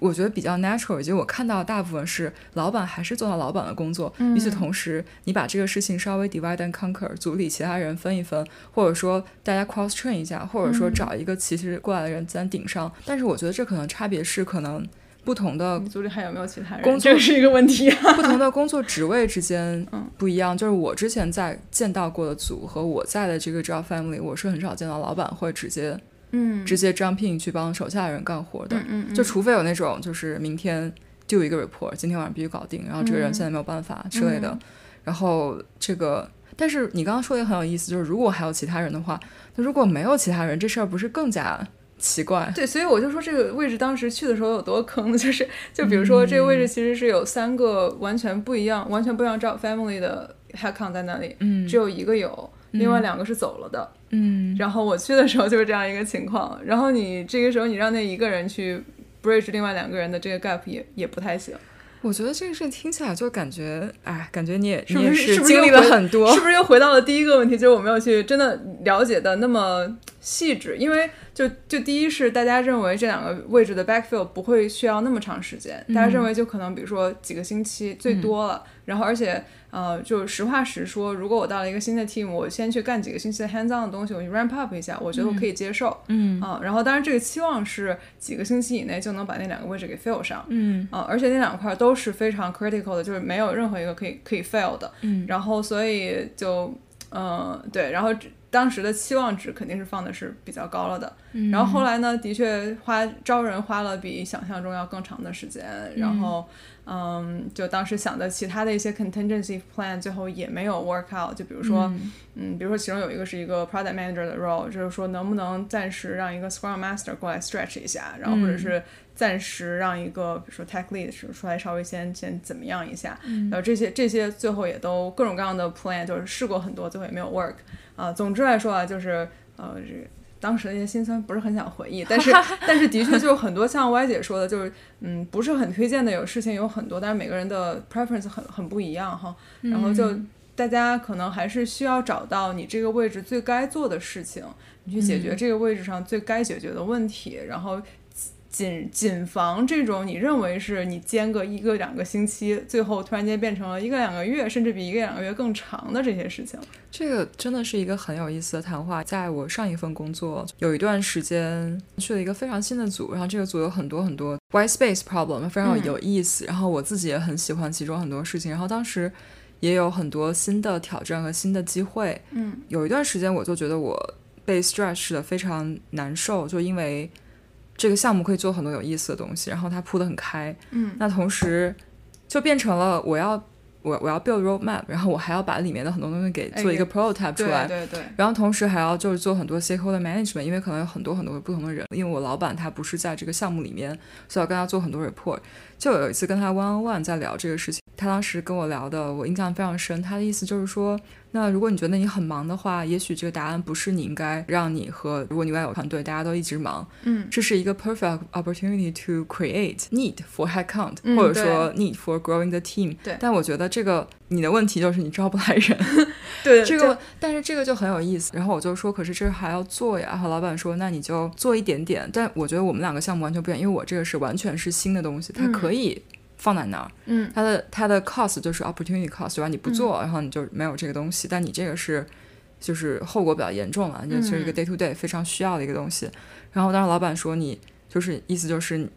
我觉得比较 natural，以及我看到大部分是老板还是做到老板的工作。与此同时，你把这个事情稍微 divide and conquer，组里其他人分一分，或者说大家 cross train 一下，或者说找一个其实过来的人咱顶上。但是我觉得这可能差别是可能。不同的组里还有没有其他人？工作这是一个问题啊。不同的工作职位之间 不一样，就是我之前在见到过的组和我在的这个 job family，我是很少见到老板会直接嗯直接 jump in 去帮手下的人干活的，嗯嗯就除非有那种就是明天 do 一个 report，今天晚上必须搞定，然后这个人现在没有办法之类的，嗯然后这个。但是你刚刚说的也很有意思，就是如果还有其他人的话，那如果没有其他人，这事儿不是更加奇怪？对，所以我就说这个位置当时去的时候有多坑，就是就比如说这个位置其实是有三个完全不一样、完全不一样 job family 的 headcount 在那里，嗯只有一个有，另外两个是走了的。嗯。然后我去的时候就是这样一个情况，然后你这个时候你让那一个人去 bridge 另外两个人的这个 gap 也也不太行，我觉得这个事情听起来就感觉，哎，感觉你也是不你也是是不是经历了很多。是，不是又回到了第一个问题，就是我没有去真的了解的那么细致，因为就就第一是大家认为这两个位置的 backfill 不会需要那么长时间，大家认为就可能比如说几个星期最多了，然后而且呃就实话实说，如果我到了一个新的 team，我先去干几个星期的 hands on 的东西，我去 ramp up 一下，我觉得我可以接受，嗯。啊、然后当然这个期望是几个星期以内就能把那两个位置给 fill 上，嗯。啊、而且那两块都是非常 critical 的，就是没有任何一个可以可以 fail 的。嗯。然后所以就，嗯、对，然后当时的期望值肯定是放的是比较高了的。嗯然后后来呢，的确花招人花了比想象中要更长的时间，然后。嗯，就当时想的其他的一些 contingency plan，最后也没有 work out。就比如说，嗯比如说其中有一个是一个 product manager 的 role，就是说能不能暂时让一个 scrum master 过来 stretch 一下，然后或者是暂时让一个比如说 tech lead 是出来稍微先先怎么样一下，然后这些这些最后也都各种各样的 plan，就是试过很多，最后也没有 work。啊、总之来说啊，就是呃这。当时的一些心酸不是很想回忆，但是但是的确就是很多像歪姐说的，就是嗯不是很推荐的，有事情有很多，但是每个人的 preference 很很不一样哈，然后就大家可能还是需要找到你这个位置最该做的事情，你去解决这个位置上最该解决的问题，然后谨谨防这种你认为是你间隔一个两个星期，最后突然间变成了一个两个月，甚至比一个两个月更长的这些事情。这个真的是一个很有意思的谈话。在我上一份工作，有一段时间去了一个非常新的组，然后这个组有很多很多 white space problem，非常有意思。然后我自己也很喜欢其中很多事情。然后当时也有很多新的挑战和新的机会。嗯，有一段时间我就觉得我被 stretch 的非常难受，就因为这个项目可以做很多有意思的东西，然后它铺得很开。嗯，那同时就变成了我要。我我要 build roadmap，然后我还要把里面的很多东西给做一个 prototype 出来，对对对，然后同时还要就是做很多 stakeholder management，因为可能有很多很多不同的人，因为我老板他不是在这个项目里面，所以要跟他做很多 report。就有一次跟他 one on one 在聊这个事情，他当时跟我聊的我印象非常深，他的意思就是说，那如果你觉得你很忙的话，也许这个答案不是你应该让你和如果你外有团队大家都一直忙，嗯，这是一个 perfect opportunity to create need for headcount，、嗯或者说 need for growing the team。对但我觉得这个你的问题就是你招不来人。对这个，但是这个就很有意思。然后我就说，可是这还要做呀。然后老板说，那你就做一点点。但我觉得我们两个项目完全不一样，因为我这个是完全是新的东西，它可以放在那儿。嗯，它的它的 cost 就是 opportunity cost，对吧？你不做，然后你就没有这个东西。但你这个是就是后果比较严重了，你就是一个 day to day 非常需要的一个东西。然后当时老板说，你就是意思就是你。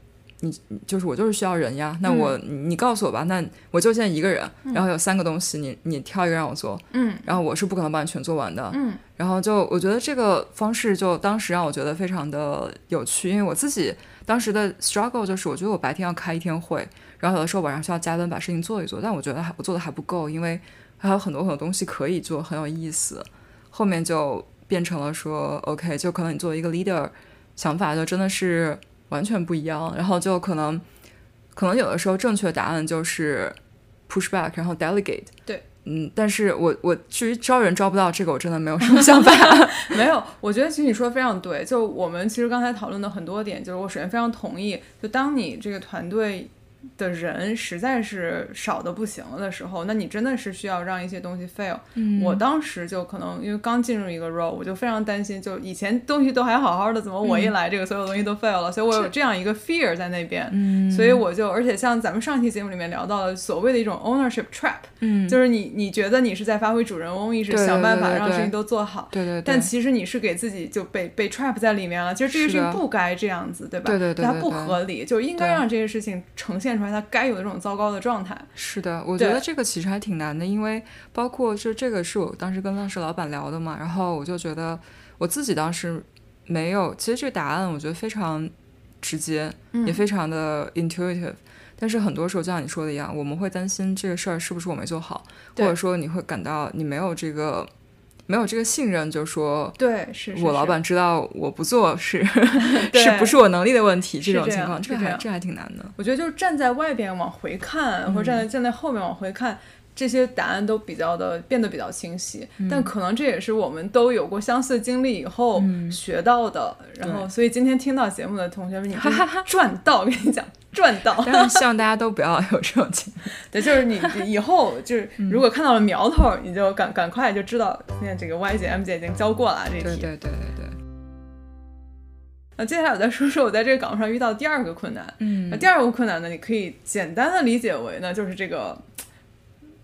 就是我就是需要人呀，那我、你你告诉我吧，那我就现在一个人，然后有三个东西，你你挑一个让我做，嗯然后我是不可能把你全做完的，嗯然后就我觉得这个方式就当时让我觉得非常的有趣，因为我自己当时的 struggle 就是我觉得我白天要开一天会，然后有的时候晚上需要加班把事情做一做，但我觉得还我做的还不够，因为还有很多很多东西可以做，很有意思。后面就变成了说 OK，就可能你作为一个 leader，想法就真的是完全不一样，然后就可能可能有的时候正确的答案就是 push back，然后 delegate。对。嗯，但是我我至于招人招不到这个，我真的没有什么想法。没有，我觉得其实你说的非常对。就我们其实刚才讨论的很多点，就是我首先非常同意。就当你这个团队。的人实在是少的不行了的时候，那你真的是需要让一些东西 fail。我当时就可能因为刚进入一个 role，我就非常担心，就以前东西都还好好的，怎么我一来，这个所有东西都 fail 了？所以我有这样一个 fear 在那边。所以我就，而且像咱们上期节目里面聊到的所谓的一种 ownership trap，就是你你觉得你是在发挥主人翁意识，想办法让事情都做好。对对。但其实你是给自己就被被 trap 在里面了。其实这个事情不该这样子，对吧？对对对。它不合理，就应该让这些事情呈现。出来，他该有的这种糟糕的状态。是的，我觉得这个其实还挺难的，因为包括就这个是我当时跟当时老板聊的嘛，然后我就觉得我自己当时没有，其实这个答案我觉得非常直接，也非常的 intuitive，但是很多时候就像你说的一样，我们会担心这个事儿是不是我没做好，或者说你会感到你没有这个。没有这个信任，就说对，是我老板知道我不做 是是不是我能力的问题？这种情况，这还这还挺难的。我觉得就是站在外边往回看，或者站在站在后面往回看，这些答案都比较的变得比较清晰。但可能这也是我们都有过相似经历以后学到的。然后，所以今天听到节目的同学们，你 赚到！我跟你讲。赚到，但是希望大家都不要有这种情况。对，就是你以后就是如果看到了苗头，你就赶赶快就知道，现在这个 Y 姐、M 姐已经教过了这题。对对对对对。那接下来我再说说我在这个岗位上遇到第二个困难。嗯。那第二个困难呢，你可以简单的理解为呢，就是这个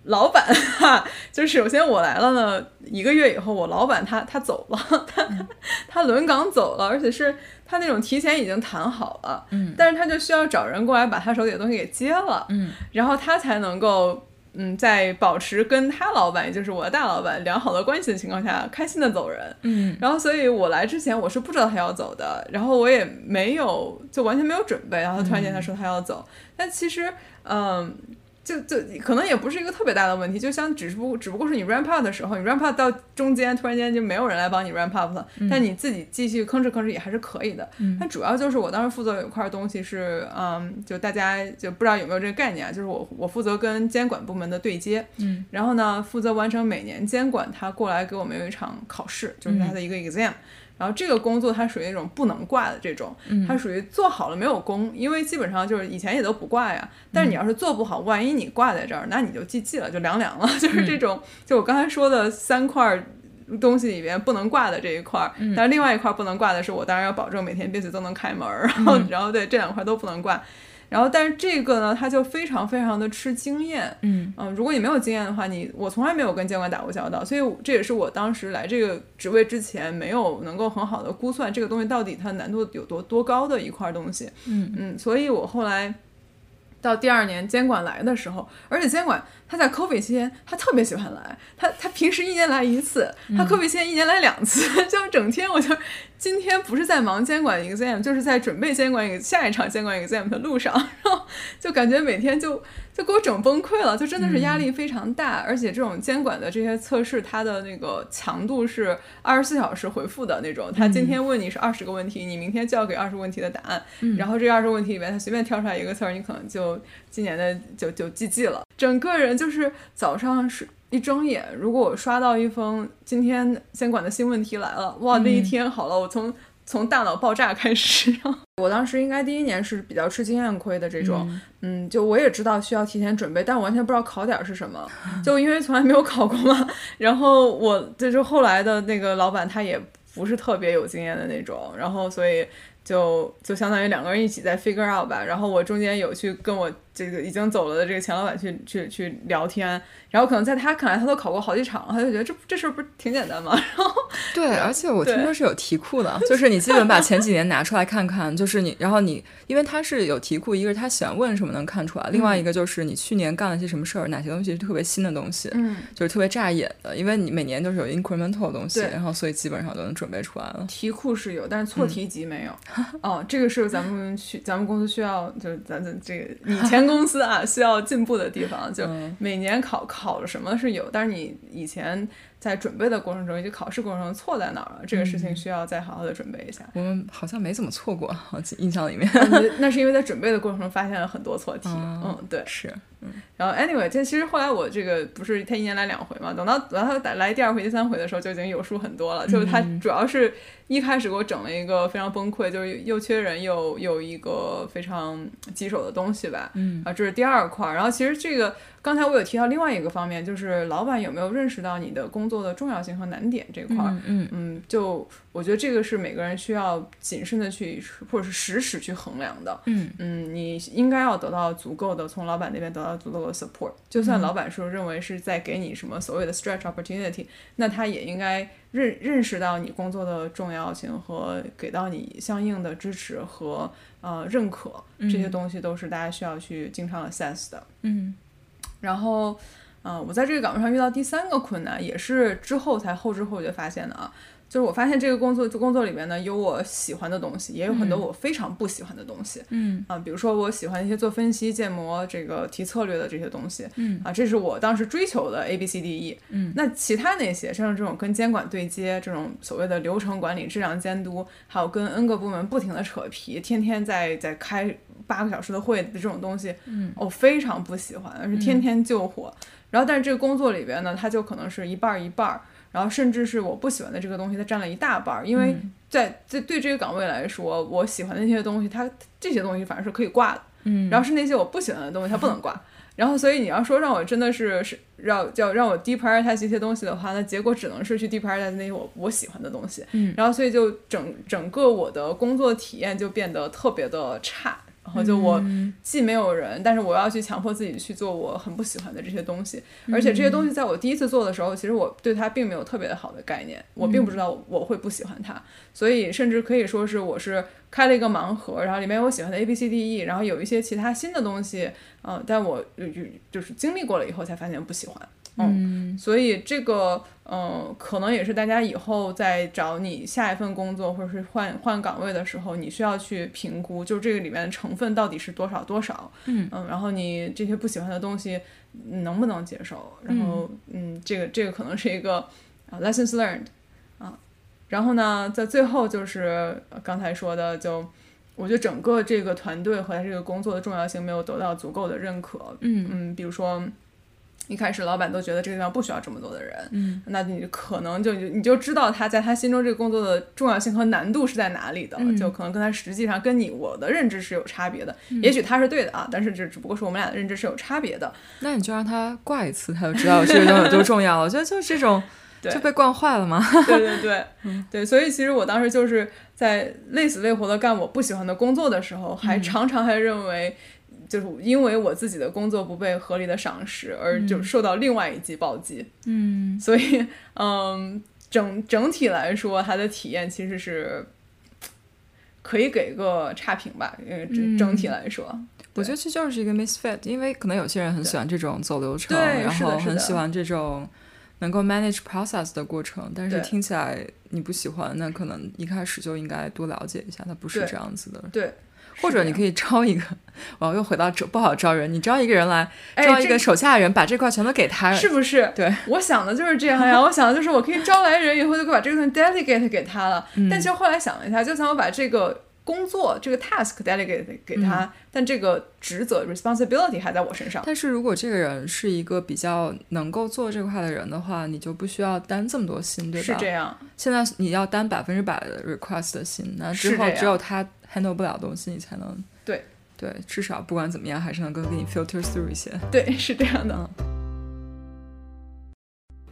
老板哈，就是首先我来了呢，一个月以后，我老板他他走了，他 他轮岗走了，而且是。他那种提前已经谈好了，嗯，但是他就需要找人过来把他手里的东西给接了，嗯，然后他才能够，嗯，在保持跟他老板，也就是我的大老板良好的关系的情况下，开心的走人，嗯，然后所以我来之前我是不知道他要走的，然后我也没有就完全没有准备，然后突然间他说他要走，但其实，嗯。就就可能也不是一个特别大的问题，就像只不只不过是你 ramp up 的时候，你 ramp up 到中间突然间就没有人来帮你 ramp up 了，但你自己继续吭哧吭哧也还是可以的。但主要就是我当时负责有一块东西是，嗯，就大家就不知道有没有这个概念啊，就是我我负责跟监管部门的对接，嗯，然后呢负责完成每年监管他过来给我们有一场考试，就是他的一个 exam。然后这个工作它属于那种不能挂的这种，它属于做好了没有功，因为基本上就是以前也都不挂呀。但是你要是做不好，万一你挂在这儿，那你就记记了，就凉凉了。就是这种，就我刚才说的三块东西里边不能挂的这一块，但是另外一块不能挂的是我当然要保证每天必须都能开门，然后然后对这两块都不能挂。然后，但是这个呢，它就非常非常的吃经验。嗯嗯，如果你没有经验的话，你我从来没有跟监管打过交道，所以这也是我当时来这个职位之前没有能够很好的估算这个东西到底它难度有多多高的一块东西。嗯嗯，所以我后来到第二年监管来的时候，而且监管他在 COVID 期间他特别喜欢来，他他平时一年来一次，他 COVID 期间一年来两次，就整天我就。今天不是在忙监管 exam，就是在准备监管下一场监管 exam 的路上，然后就感觉每天就就给我整崩溃了，就真的是压力非常大，而且这种监管的这些测试，它的那个强度是二十四小时回复的那种，他今天问你是二十个问题，你明天就要给二十个问题的答案，然后这二十个问题里面他随便挑出来一个词儿，你可能就今年的就就记记了，整个人就是早上是。一睁眼，如果我刷到一封今天监管的新问题来了，哇，那一天好了，我从从大脑爆炸开始。我当时应该第一年是比较吃经验亏的这种，嗯，就我也知道需要提前准备，但我完全不知道考点是什么，就因为从来没有考过嘛。然后我就是后来的那个老板，他也不是特别有经验的那种，然后所以就就相当于两个人一起在 figure out 吧。然后我中间有去跟我这个已经走了的这个钱老板去去去聊天。然后可能在他看来，他都考过好几场，他就觉得这这事儿不是挺简单吗？然后对，而且我听说是有题库的，就是你基本把前几年拿出来看看，就是你，然后你，因为他是有题库，一个是他喜欢问什么能看出来，另外一个就是你去年干了些什么事儿，哪些东西是特别新的东西，嗯，就是特别扎眼的，因为你每年都是有 incremental 的东西，然后所以基本上都能准备出来了。题库是有，但是错题集没有。哦，这个是咱们需咱们公司需要，就是咱咱这个以前公司啊需要进步的地方，就每年考考。了什么是有，但是你以前在准备的过程中以及考试过程中错在哪儿了，这个事情需要再好好的准备一下。我们好像没怎么错过，我印象里面。那是因为在准备的过程中发现了很多错题。嗯，对，是。嗯然后，anyway，这其实后来我这个不是他一年来两回嘛，等到等到他来第二回、第三回的时候，就已经有数很多了。就是他主要是一开始给我整了一个非常崩溃，就是又缺人又有一个非常棘手的东西吧。嗯啊，这是第二块。然后其实这个刚才我有提到另外一个方面，就是老板有没有认识到你的工作的重要性和难点这块。嗯嗯，就我觉得这个是每个人需要谨慎的去或者是实时去衡量的。嗯嗯，你应该要得到足够的从老板那边得到足够的 support。就算老板说认为是在给你什么所谓的 stretch opportunity，那他也应该认认识到你工作的重要性和给到你相应的支持和呃认可，这些东西都是大家需要去经常 assess 的。嗯，然后，嗯，我在这个岗位上遇到第三个困难，也是之后才后知后觉发现的啊。就是我发现这个工作工作里面呢，有我喜欢的东西，也有很多我非常不喜欢的东西。嗯啊，比如说我喜欢一些做分析、建模、这个提策略的这些东西。嗯啊，这是我当时追求的 A B C D E。嗯，那其他那些像这种跟监管对接、这种所谓的流程管理、质量监督，还有跟 N 个部门不停的扯皮，天天在在开八个小时的会的这种东西，嗯，我非常不喜欢，而是天天救火。然后，但是这个工作里边呢，它就可能是一半儿一半儿。然后甚至是我不喜欢的这个东西，它占了一大半儿，因为在在对这个岗位来说，我喜欢的那些东西，它这些东西反而是可以挂的，嗯，然后是那些我不喜欢的东西，它不能挂。然后所以你要说让我真的是是让叫让我 prioritize 这些东西的话，那结果只能是去 prioritize 那些我我喜欢的东西，嗯，然后所以就整整个我的工作体验就变得特别的差。然后就我既没有人，但是我要去强迫自己去做我很不喜欢的这些东西，而且这些东西在我第一次做的时候，其实我对它并没有特别的好的概念，我并不知道我会不喜欢它，所以甚至可以说是我是开了一个盲盒，然后里面有我喜欢的 A B C D E，然后有一些其他新的东西，嗯，但我就就是经历过了以后才发现不喜欢。嗯，所以这个，嗯，可能也是大家以后在找你下一份工作或者是换换岗位的时候，你需要去评估，就是这个里面的成分到底是多少多少。嗯嗯，然后你这些不喜欢的东西能不能接受？然后，嗯，这个这个可能是一个啊 lessons learned 啊。然后呢，在最后就是刚才说的，就我觉得整个这个团队和他这个工作的重要性没有得到足够的认可。嗯嗯，比如说。一开始老板都觉得这个地方不需要这么多的人，嗯，那你可能就你就知道他在他心中这个工作的重要性和难度是在哪里的，就可能跟他实际上跟你我的认知是有差别的。也许他是对的啊，但是这只不过是我们俩的认知是有差别的。那你就让他挂一次，他就知道这个东西有多重要了。我觉得就是这种 就被惯坏了嘛。对对对，对，所以其实我当时就是在累死累活的干我不喜欢的工作的时候，还常常还认为。就是因为我自己的工作不被合理的赏识，而就受到另外一记暴击。嗯，所以，嗯，整整体来说，他的体验其实是可以给个差评吧。因为整整体来说，我觉得这就是一个 misfit，因为可能有些人很喜欢这种走流程，然后很喜欢这种能够 manage process 的过程。但是听起来你不喜欢，那可能一开始就应该多了解一下，它不是这样子的。对。或者你可以招一个，我要又回到招不好招人，你招一个人来，招一个手下人，把这块全都给他，是不是？对，我想的就是这样呀。我想的就是我可以招来人以后，就把这个东西 delegate 给他了。但其实后来想了一下，就算我把这个工作这个 task delegate 给他，但这个职责 responsibility 还在我身上。但是如果这个人是一个比较能够做这块的人的话，你就不需要担这么多心，对吧？是这样。现在你要担百分之百的 request 的心，那之后只有他。Handle 不了东西，你才能对对，至少不管怎么样，还是能够给你 filter through 一些。对，是这样的。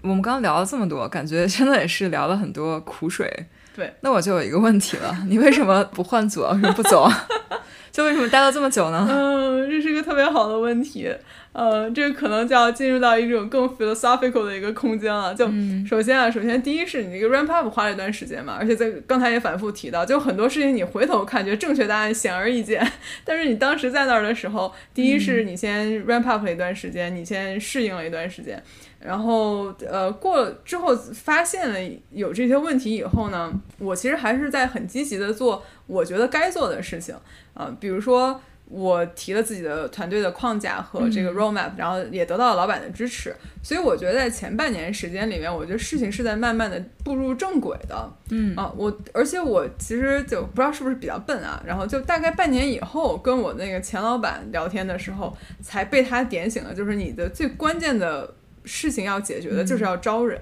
我们刚刚聊了这么多，感觉真的也是聊了很多苦水。对，那我就有一个问题了，你为什么不换组？为什么不走？就为什么待了这么久呢？嗯，这是一个特别好的问题。呃，这个可能就要进入到一种更 philosophical 的一个空间了。就首先啊，首先第一是你这个 ramp up 花了一段时间嘛，而且在刚才也反复提到，就很多事情你回头看，觉得正确答案显而易见，但是你当时在那儿的时候，第一是你先 ramp up 了一段时间，你先适应了一段时间，然后呃过了之后发现了有这些问题以后呢，我其实还是在很积极的做我觉得该做的事情啊，比如说。我提了自己的团队的框架和这个 roadmap，、然后也得到了老板的支持，所以我觉得在前半年时间里面，我觉得事情是在慢慢的步入正轨的。嗯啊，我而且我其实就不知道是不是比较笨啊，然后就大概半年以后跟我那个前老板聊天的时候，才被他点醒了，就是你的最关键的。事情要解决的就是要招人，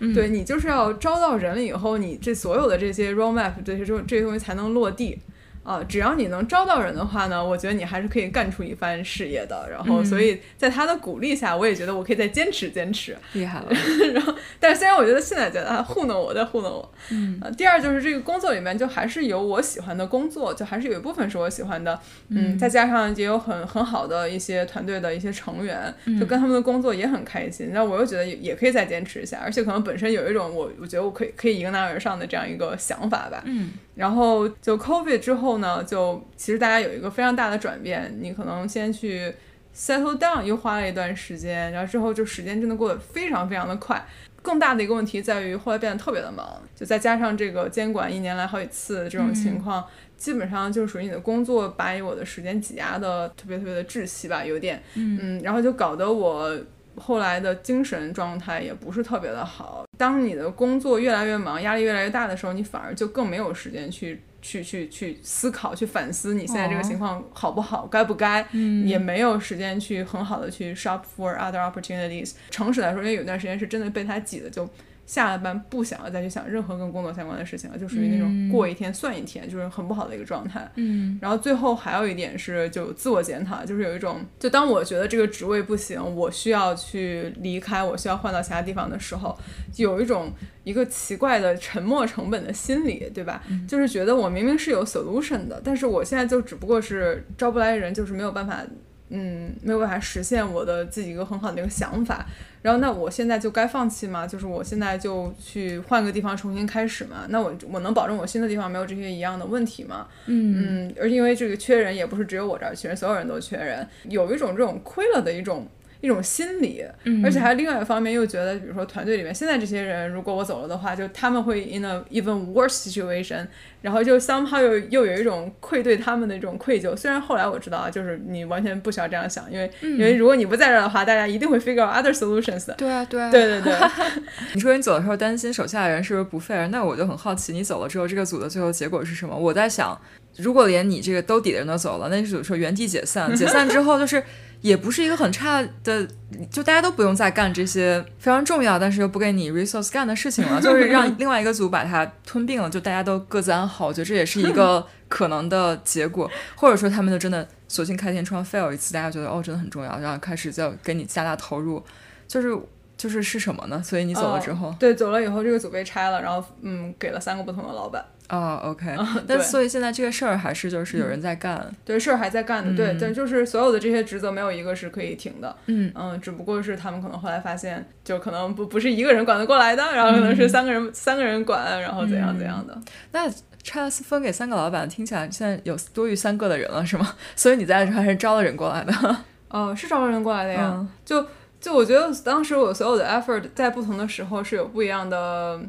嗯对你就是要招到人了以后，你这所有的这些 roadmap 这些这些东西才能落地。啊，只要你能招到人的话呢，我觉得你还是可以干出一番事业的。然后，嗯所以在他的鼓励下，我也觉得我可以再坚持坚持。厉害了，然后，但是虽然我觉得现在觉得他糊弄我，在糊弄我。嗯呃，第二就是这个工作里面就还是有我喜欢的工作，就还是有一部分是我喜欢的。嗯，再加上也有很很好的一些团队的一些成员，就跟他们的工作也很开心。那我又觉得也也可以再坚持一下，而且可能本身有一种我我觉得我可以可以迎难而上的这样一个想法吧。嗯然后就 COVID 之后呢，就其实大家有一个非常大的转变，你可能先去 settle down，又花了一段时间，然后之后就时间真的过得非常非常的快。更大的一个问题在于后来变得特别的忙，就再加上这个监管一年来好几次这种情况，基本上就属于你的工作把我的时间挤压的特别特别的窒息吧，有点，嗯，然后就搞得我后来的精神状态也不是特别的好。当你的工作越来越忙，压力越来越大的时候，你反而就更没有时间去去去去思考、去反思你现在这个情况好不好、该不该，嗯也没有时间去很好的去 shop for other opportunities。诚实来说，因为有段时间是真的被他挤的就。下了班不想要再去想任何跟工作相关的事情了，就属于那种过一天算一天，就是很不好的一个状态。嗯然后最后还有一点是，就自我检讨，就是有一种，就当我觉得这个职位不行，我需要去离开，我需要换到其他地方的时候，有一种一个奇怪的沉没成本的心理，对吧？就是觉得我明明是有 solution 的，但是我现在就只不过是招不来人，就是没有办法。嗯，没有办法实现我的自己一个很好的一个想法，然后那我现在就该放弃吗？就是我现在就去换个地方重新开始嘛？那我我能保证我新的地方没有这些一样的问题吗？嗯嗯，而因为这个缺人也不是只有我这儿缺人，所有人都缺人，有一种这种亏了的一种一种心理，嗯而且还另外一方面又觉得，比如说团队里面现在这些人，如果我走了的话，就他们会 in a even worse situation，然后就 somehow 又又有一种愧对他们的一种愧疚。虽然后来我知道啊，就是你完全不需要这样想，因为、因为如果你不在这儿的话，大家一定会 figure out other solutions 的。对啊对啊，对对对，你说你走的时候担心手下的人是不是不 fair，那我就很好奇，你走了之后这个组的最后结果是什么？我在想，如果连你这个兜底的人都走了，那组说原地解散，解散之后就是也不是一个很差的，就大家都不用再干这些非常重要但是又不给你 resource 干的事情了，就是让另外一个组把它吞并了，就大家都各自安好。我觉得这也是一个可能的结果，或者说他们就真的索性开天窗 fail 一次，大家觉得哦真的很重要，然后开始就给你加大投入，就是。就是是什么呢？所以你走了之后，哦对，走了以后这个组被拆了，然后嗯，给了三个不同的老板。哦，OK，对那所以现在这个事儿还是就是有人在干，对，事儿还在干的，对嗯对，就是所有的这些职责没有一个是可以停的，嗯嗯，只不过是他们可能后来发现，就可能不不是一个人管得过来的，然后可能是三个人、三个人管，然后怎样怎样的。那拆了分给三个老板，听起来现在有多余三个的人了，是吗？所以你在的时候还是招了人过来的，哦、是招了人过来的呀，嗯就就我觉得当时我所有的 effort 在不同的时候是有不一样的。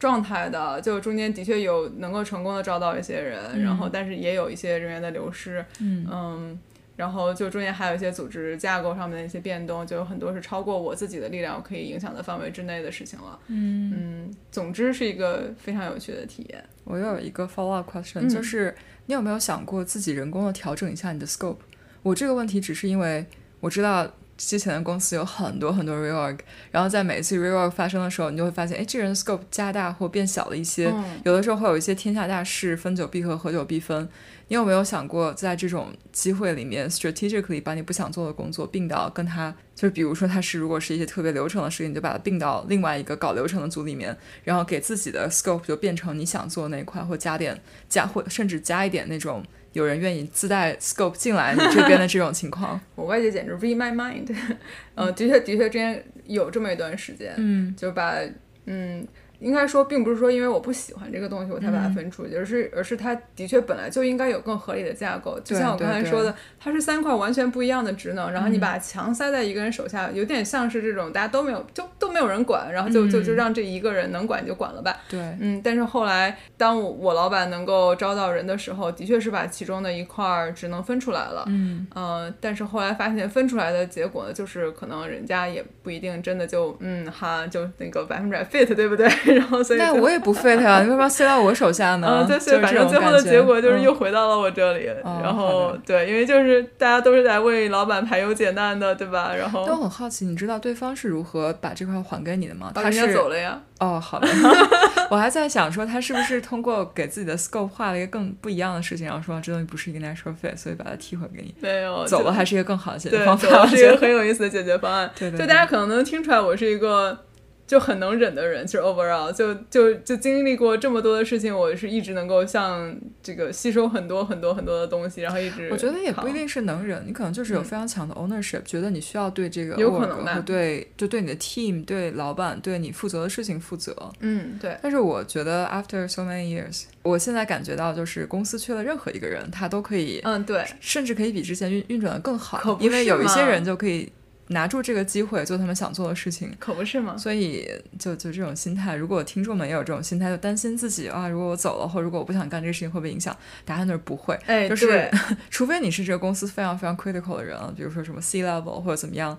状态的，就中间的确有能够成功的招到一些人，然后但是也有一些人员的流失，嗯然后就中间还有一些组织架构上面的一些变动，就有很多是超过我自己的力量可以影响的范围之内的事情了。嗯，嗯，总之是一个非常有趣的体验。我又有一个 follow up question，、嗯就是你有没有想过自己人工的调整一下你的 scope？我这个问题只是因为我知道。之前的公司有很多很多 reorg，然后在每一次 reorg 发生的时候，你就会发现，哎，这个人的 scope 加大或变小了一些。嗯有的时候会有一些天下大事，分久必合，合久必分。你有没有想过，在这种机会里面，strategically 把你不想做的工作并到跟他，就是比如说他是如果是一些特别流程的事情，你就把它并到另外一个搞流程的组里面，然后给自己的 scope 就变成你想做那一块，或加点加或甚至加一点那种有人愿意自带 scope 进来你这边的这种情况。我外界简直 read my mind，呃，的确的确之前有这么一段时间，嗯就把嗯应该说，并不是说因为我不喜欢这个东西我才把它分出去，而是而是它的确本来就应该有更合理的架构。就像我刚才说的，它是三块完全不一样的职能，然后你把墙塞在一个人手下，有点像是这种大家都没有就都没有人管，然后就就就让这一个人能管就管了吧。对，嗯。但是后来，当我我老板能够招到人的时候，的确是把其中的一块职能分出来了。嗯呃，但是后来发现分出来的结果呢，就是可能人家也不一定真的就嗯哈就那个百分之百 fit，对不对？然后所以那我也不 fit 啊，你为什么要塞到我手下呢？嗯，对，所以反正最后的结果就是又回到了我这里。然后对，因为就是大家都是在为老板排忧解难的，对吧？然后都很好奇，你知道对方是如何把这块还给你的吗？他是走了呀。哦，好的。我还在想说，他是不是通过给自己的 scope 画了一个更不一样的事情，然后说这东西不是一个 natural fit，所以把它踢回给你。没有，走了还是一个更好的解决方法。是一个很有意思的解决方案。对对。就大家可能能听出来，我是一个。就很能忍的人，其实 overall 就就就经历过这么多的事情，我是一直能够像这个吸收很多很多很多的东西，然后一直我觉得也不一定是能忍，你可能就是有非常强的 ownership，觉得你需要对这个有可能的对就对你的 team 对老板对你负责的事情负责。嗯，对。但是我觉得 after so many years，我现在感觉到就是公司缺了任何一个人，他都可以嗯对，甚至可以比之前运运转的更好，因为有一些人就可以。拿住这个机会做他们想做的事情，可不是吗？所以就就这种心态，如果听众们也有这种心态，就担心自己啊，如果我走了，或如果我不想干这个事情，会不会影响？答案就是不会，哎，就是 除非你是这个公司非常非常 critical 的人，比如说什么 C level 或者怎么样，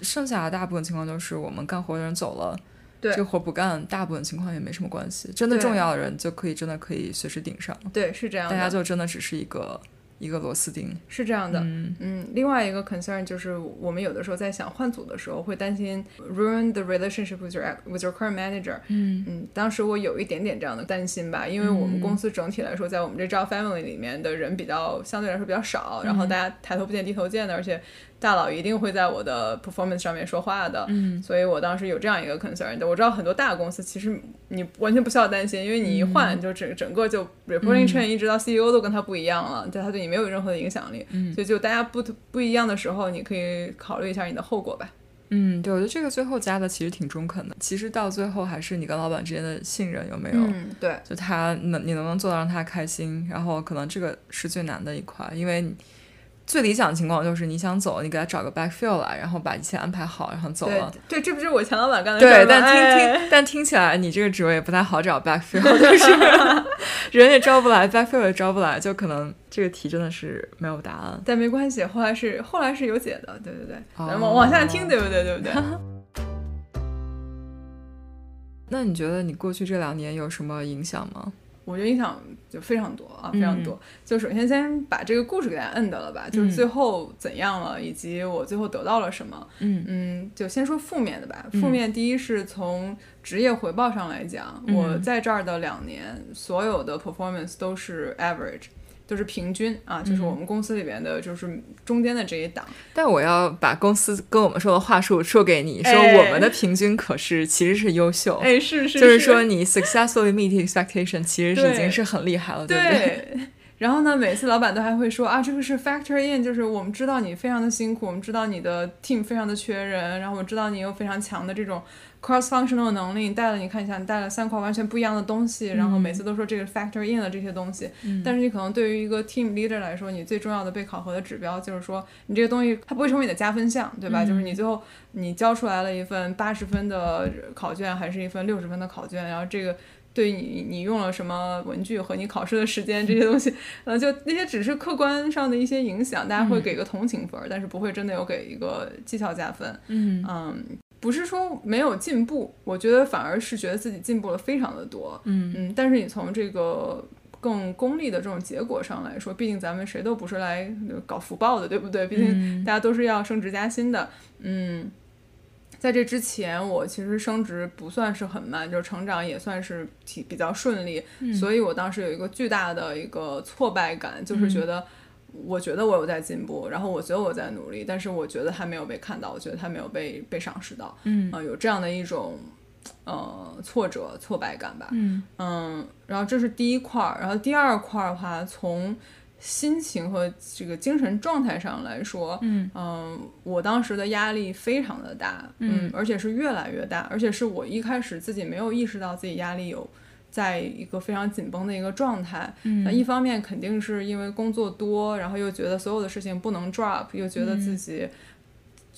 剩下的大部分情况都是我们干活的人走了，这个活不干，大部分情况也没什么关系。真的重要的人就可以真的可以随时顶上，对，是这样，大家就真的只是一个。一个螺丝钉是这样的，嗯嗯。另外一个 concern 就是我们有的时候在想换组的时候会担心 ruin the relationship with your with your current manager。嗯嗯，当时我有一点点这样的担心吧，因为我们公司整体来说，在我们这招 family 里面的人比较相对来说比较少，然后大家抬头不见低头见的，而且。大佬一定会在我的 performance 上面说话的，嗯，所以我当时有这样一个 concern。我知道很多大公司其实你完全不需要担心，因为你一换就整整个就 reporting chain 一直到 CEO 都跟他不一样了，对他对你没有任何的影响力，嗯，所以就大家不不一样的时候，你可以考虑一下你的后果吧。嗯，对，我觉得这个最后加的其实挺中肯的。其实到最后还是你跟老板之间的信任有没有？嗯，对，就他能你能不能做到让他开心，然后可能这个是最难的一块，因为。最理想的情况就是你想走，你给他找个 backfill 来，然后把一切安排好，然后走了。对，这不是我前老板干的事对，但听听，但听起来你这个职位也不太好找 backfill，就是 人也招不来，backfill 也招不来，就可能这个题真的是没有答案。但没关系，后来是后来是有解的，对对对。往往下听，对不对？对不对？那你觉得你过去这两年有什么影响吗？我觉得影响就非常多啊，非常多。就首先先把这个故事给大家摁到了吧，就是最后怎样了，以及我最后得到了什么。嗯嗯，就先说负面的吧。负面第一是从职业回报上来讲，我在这儿的两年，所有的 performance 都是 average。都是平均啊，就是我们公司里边的，就是中间的这一档。但我要把公司跟我们说的话术说给你，说我们的平均可是其实是优秀。哎，是是，就是说你 successfully meet expectation，其实是已经是很厉害了，对不对？然后呢，每次老板都还会说啊，这个是 factor in，就是我们知道你非常的辛苦，我们知道你的 team 非常的缺人，然后我知道你有非常强的这种。Cross functional 能力，你带了，你看一下，你带了三块完全不一样的东西，然后每次都说这个 factor in 了这些东西，但是你可能对于一个 team leader 来说，你最重要的被考核的指标就是说，你这个东西它不会成为你的加分项，对吧？就是你最后你交出来了一份八十分的考卷，还是一份六十分的考卷，然后这个对于你你用了什么文具和你考试的时间这些东西，呃，就那些只是客观上的一些影响，大家会给个同情分，但是不会真的有给一个绩效加分，嗯。嗯。不是说没有进步，我觉得反而是觉得自己进步了非常的多。嗯嗯，但是你从这个更功利的这种结果上来说，毕竟咱们谁都不是来搞福报的，对不对？毕竟大家都是要升职加薪的。嗯，在这之前，我其实升职不算是很慢，就成长也算是挺比较顺利。所以我当时有一个巨大的一个挫败感，就是觉得。我觉得我有在进步，然后我觉得我在努力，但是我觉得他没有被看到，我觉得他没有被被赏识到，嗯，啊，有这样的一种呃挫折挫败感吧，嗯。嗯，然后这是第一块儿，然后第二块儿的话，从心情和这个精神状态上来说，嗯。我当时的压力非常的大，嗯而且是越来越大，而且是我一开始自己没有意识到自己压力有在一个非常紧绷的一个状态。那嗯一方面肯定是因为工作多，然后又觉得所有的事情不能 drop，又觉得自己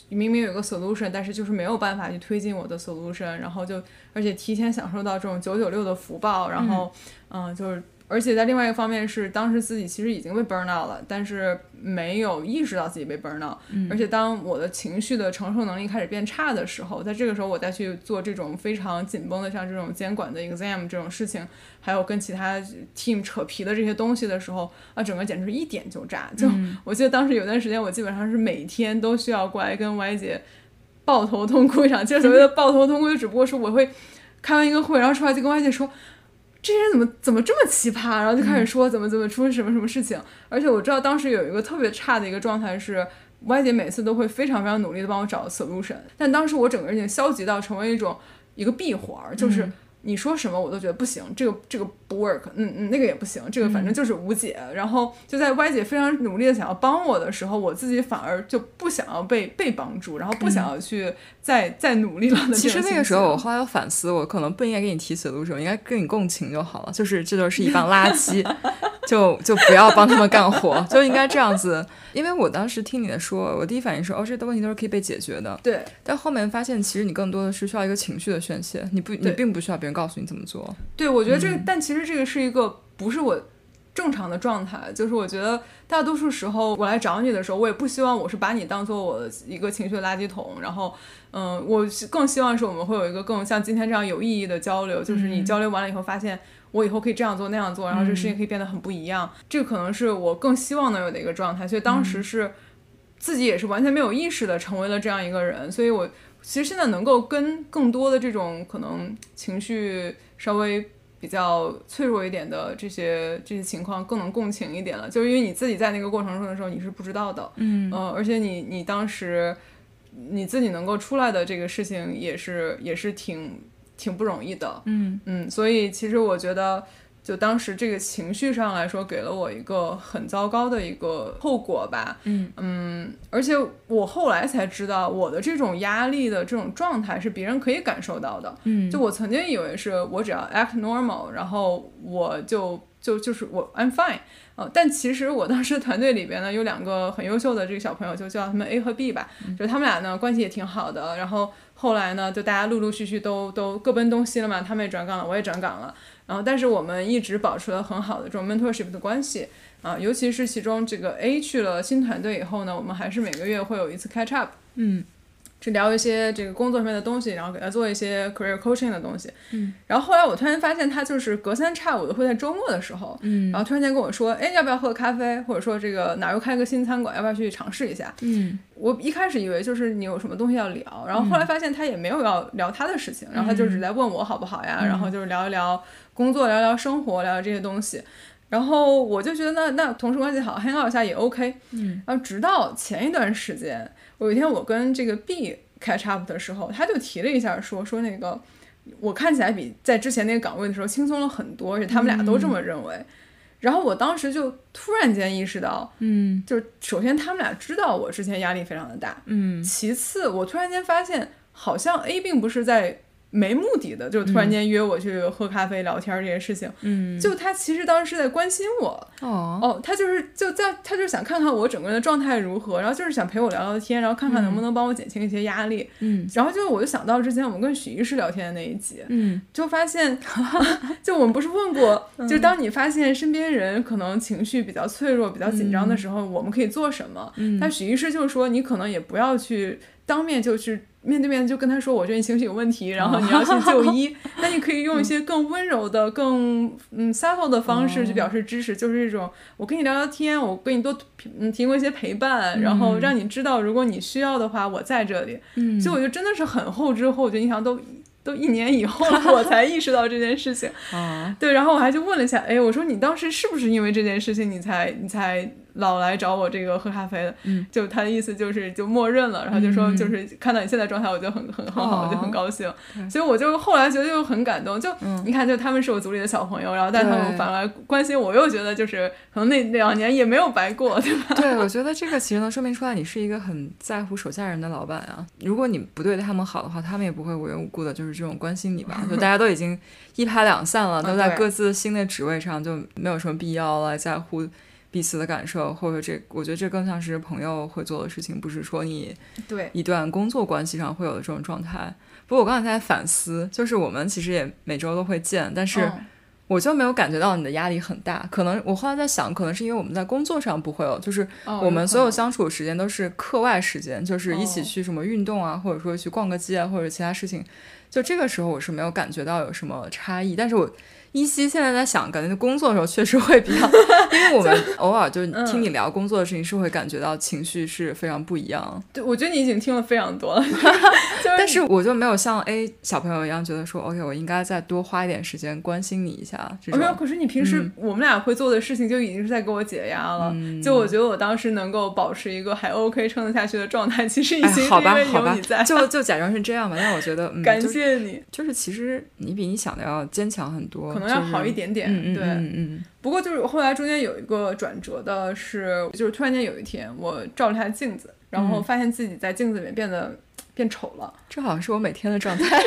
明明有个 solution，但是就是没有办法去推进我的 solution，然后就而且提前享受到这种九九六的福报，然后嗯、就是。而且在另外一个方面是，当时自己其实已经被 burn out 了，但是没有意识到自己被 burn out。而且当我的情绪的承受能力开始变差的时候，在这个时候我再去做这种非常紧绷的，像这种监管的 exam 这种事情，还有跟其他 team 扯皮的这些东西的时候，啊，整个简直是一点就炸。就、我记得当时有段时间，我基本上是每天都需要过来跟 Y 姐抱头痛哭一场。其实所谓的抱头痛哭，就只不过是我会开完一个会，然后出来就跟 Y 姐说。这些人怎么怎么这么奇葩？然后就开始说怎么怎么出什么什么事情，而且我知道当时有一个特别差的一个状态是，Y 姐每次都会非常非常努力的帮我找 solution，但当时我整个人已经消极到成为一种一个闭环儿，就是你说什么我都觉得不行，这个这个不 work，嗯嗯，那个也不行，这个反正就是无解。然后就在 Y 姐非常努力的想要帮我的时候，我自己反而就不想要被被帮助，然后不想要去再、再努力了其实那个时候，我后来有反思，我可能不应该给你提 solution，我应该跟你共情就好了。就是这就是一帮垃圾，就就不要帮他们干活，就应该这样子。因为我当时听你的说，我第一反应是，哦，这些问题都是可以被解决的。对但后面发现，其实你更多的是需要一个情绪的宣泄，你不，你并不需要别人告诉你怎么做。对，我觉得这个，但其实这个是一个不是我正常的状态，就是我觉得大多数时候我来找你的时候，我也不希望我是把你当做我的一个情绪垃圾桶，然后，嗯，我是更希望是我们会有一个更像今天这样有意义的交流，就是你交流完了以后发现。我以后可以这样做那样做，然后这个事情可以变得很不一样。这个可能是我更希望能有的一个状态，所以当时是自己也是完全没有意识的成为了这样一个人。所以我其实现在能够跟更多的这种可能情绪稍微比较脆弱一点的这些这些情况更能共情一点了，就是因为你自己在那个过程中的时候你是不知道的，嗯。呃，而且你你当时你自己能够出来的这个事情也是也是挺挺不容易的，嗯。嗯，所以其实我觉得，就当时这个情绪上来说，给了我一个很糟糕的一个后果吧。嗯嗯，而且我后来才知道，我的这种压力的这种状态是别人可以感受到的。嗯就我曾经以为是我只要 act normal，然后我就就就是我 I'm fine。呃，但其实我当时团队里边呢有两个很优秀的这个小朋友，就叫他们 A 和 B 吧，就他们俩呢关系也挺好的。然后后来呢，就大家陆陆续续都都各奔东西了嘛，他们也转岗了，我也转岗了。然后但是我们一直保持了很好的这种 mentorship 的关系啊、尤其是其中这个 A 去了新团队以后呢，我们还是每个月会有一次 catch up。嗯去聊一些这个工作上面的东西，然后给他做一些 career coaching 的东西。嗯，然后后来我突然发现他就是隔三差五的会在周末的时候，嗯然后突然间跟我说，哎，要不要喝咖啡？或者说这个哪儿又开个新餐馆，要不要去尝试一下？嗯我一开始以为就是你有什么东西要聊，然后后来发现他也没有要聊他的事情，然后他就只在问我好不好呀，然后就是聊一聊工作，聊聊生活，聊聊这些东西。然后我就觉得那那同事关系好，hang out 一下也 OK。嗯，然后直到前一段时间，有一天我跟这个 B catch up 的时候，他就提了一下说说那个我看起来比在之前那个岗位的时候轻松了很多，而且他们俩都这么认为。然后我当时就突然间意识到，嗯就是首先他们俩知道我之前压力非常的大，嗯其次我突然间发现，好像 A 并不是在没目的的，就突然间约我去喝咖啡聊天儿这些事情，嗯，就他其实当时是在关心我，哦。哦，他就是就在他就是想看看我整个人的状态如何，然后就是想陪我聊聊天，然后看看能不能帮我减轻一些压力，嗯。然后就我就想到之前我们跟许医师聊天的那一集，嗯。就发现，就我们不是问过，就当你发现身边人可能情绪比较脆弱、比较紧张的时候，我们可以做什么？嗯。但许医师就说，你可能也不要去当面就去面对面就跟他说，我觉得你情绪有问题，然后你要去就医。那你可以用一些更温柔的、更嗯 subtle 的方式去表示支持，就是这种我跟你聊聊天，我跟你多嗯提供一些陪伴，然后让你知道，如果你需要的话，我在这里。嗯所以我就真的是很后知后觉，你想都都一年以后了，我才意识到这件事情。啊对，然后我还去问了一下，哎，我说你当时是不是因为这件事情，你才你才老来找我这个喝咖啡的，嗯，就他的意思就是就默认了，然后就说就是看到你现在状态，我就很很很好，我就很高兴。所以我就后来觉得就很感动，就你看，就他们是我组里的小朋友，然后但他们反而关心我，又觉得就是可能那两年也没有白过，对吧？对，我觉得这个其实能说明出来，你是一个很在乎手下人的老板啊。如果你不对他们好的话，他们也不会无缘无故的就是这种关心你吧？就大家都已经一拍两散了，都在各自新的职位上，就没有什么必要来在乎。彼此的感受，或者这，我觉得这更像是朋友会做的事情，不是说你对一段工作关系上会有的这种状态。不过我刚才在反思，就是我们其实也每周都会见，但是我就没有感觉到你的压力很大。可能我后来在想，可能是因为我们在工作上不会有，就是我们所有相处的时间都是课外时间，就是一起去什么运动啊，或者说去逛个街啊，或者其他事情。就这个时候我是没有感觉到有什么差异，但是我。依稀现在在想，感觉工作的时候确实会比较，因为我们偶尔就听你聊工作的事情，是会感觉到情绪是非常不一样。对，我觉得你已经听了非常多了，但是我就没有像 A 小朋友一样觉得说，OK，我应该再多花一点时间关心你一下。没有，可是你平时我们俩会做的事情就已经是在给我解压了。就我觉得我当时能够保持一个还 OK 撑得下去的状态，其实已经好吧，好吧，你在。就就假装是这样吧。但我觉得，感谢你，就是其实你比你想的要坚强很多。可能要好一点点，对，嗯嗯。不过就是后来中间有一个转折的是，就是突然间有一天我照了一下镜子，然后发现自己在镜子里面变得变丑了。这好像是我每天的状态。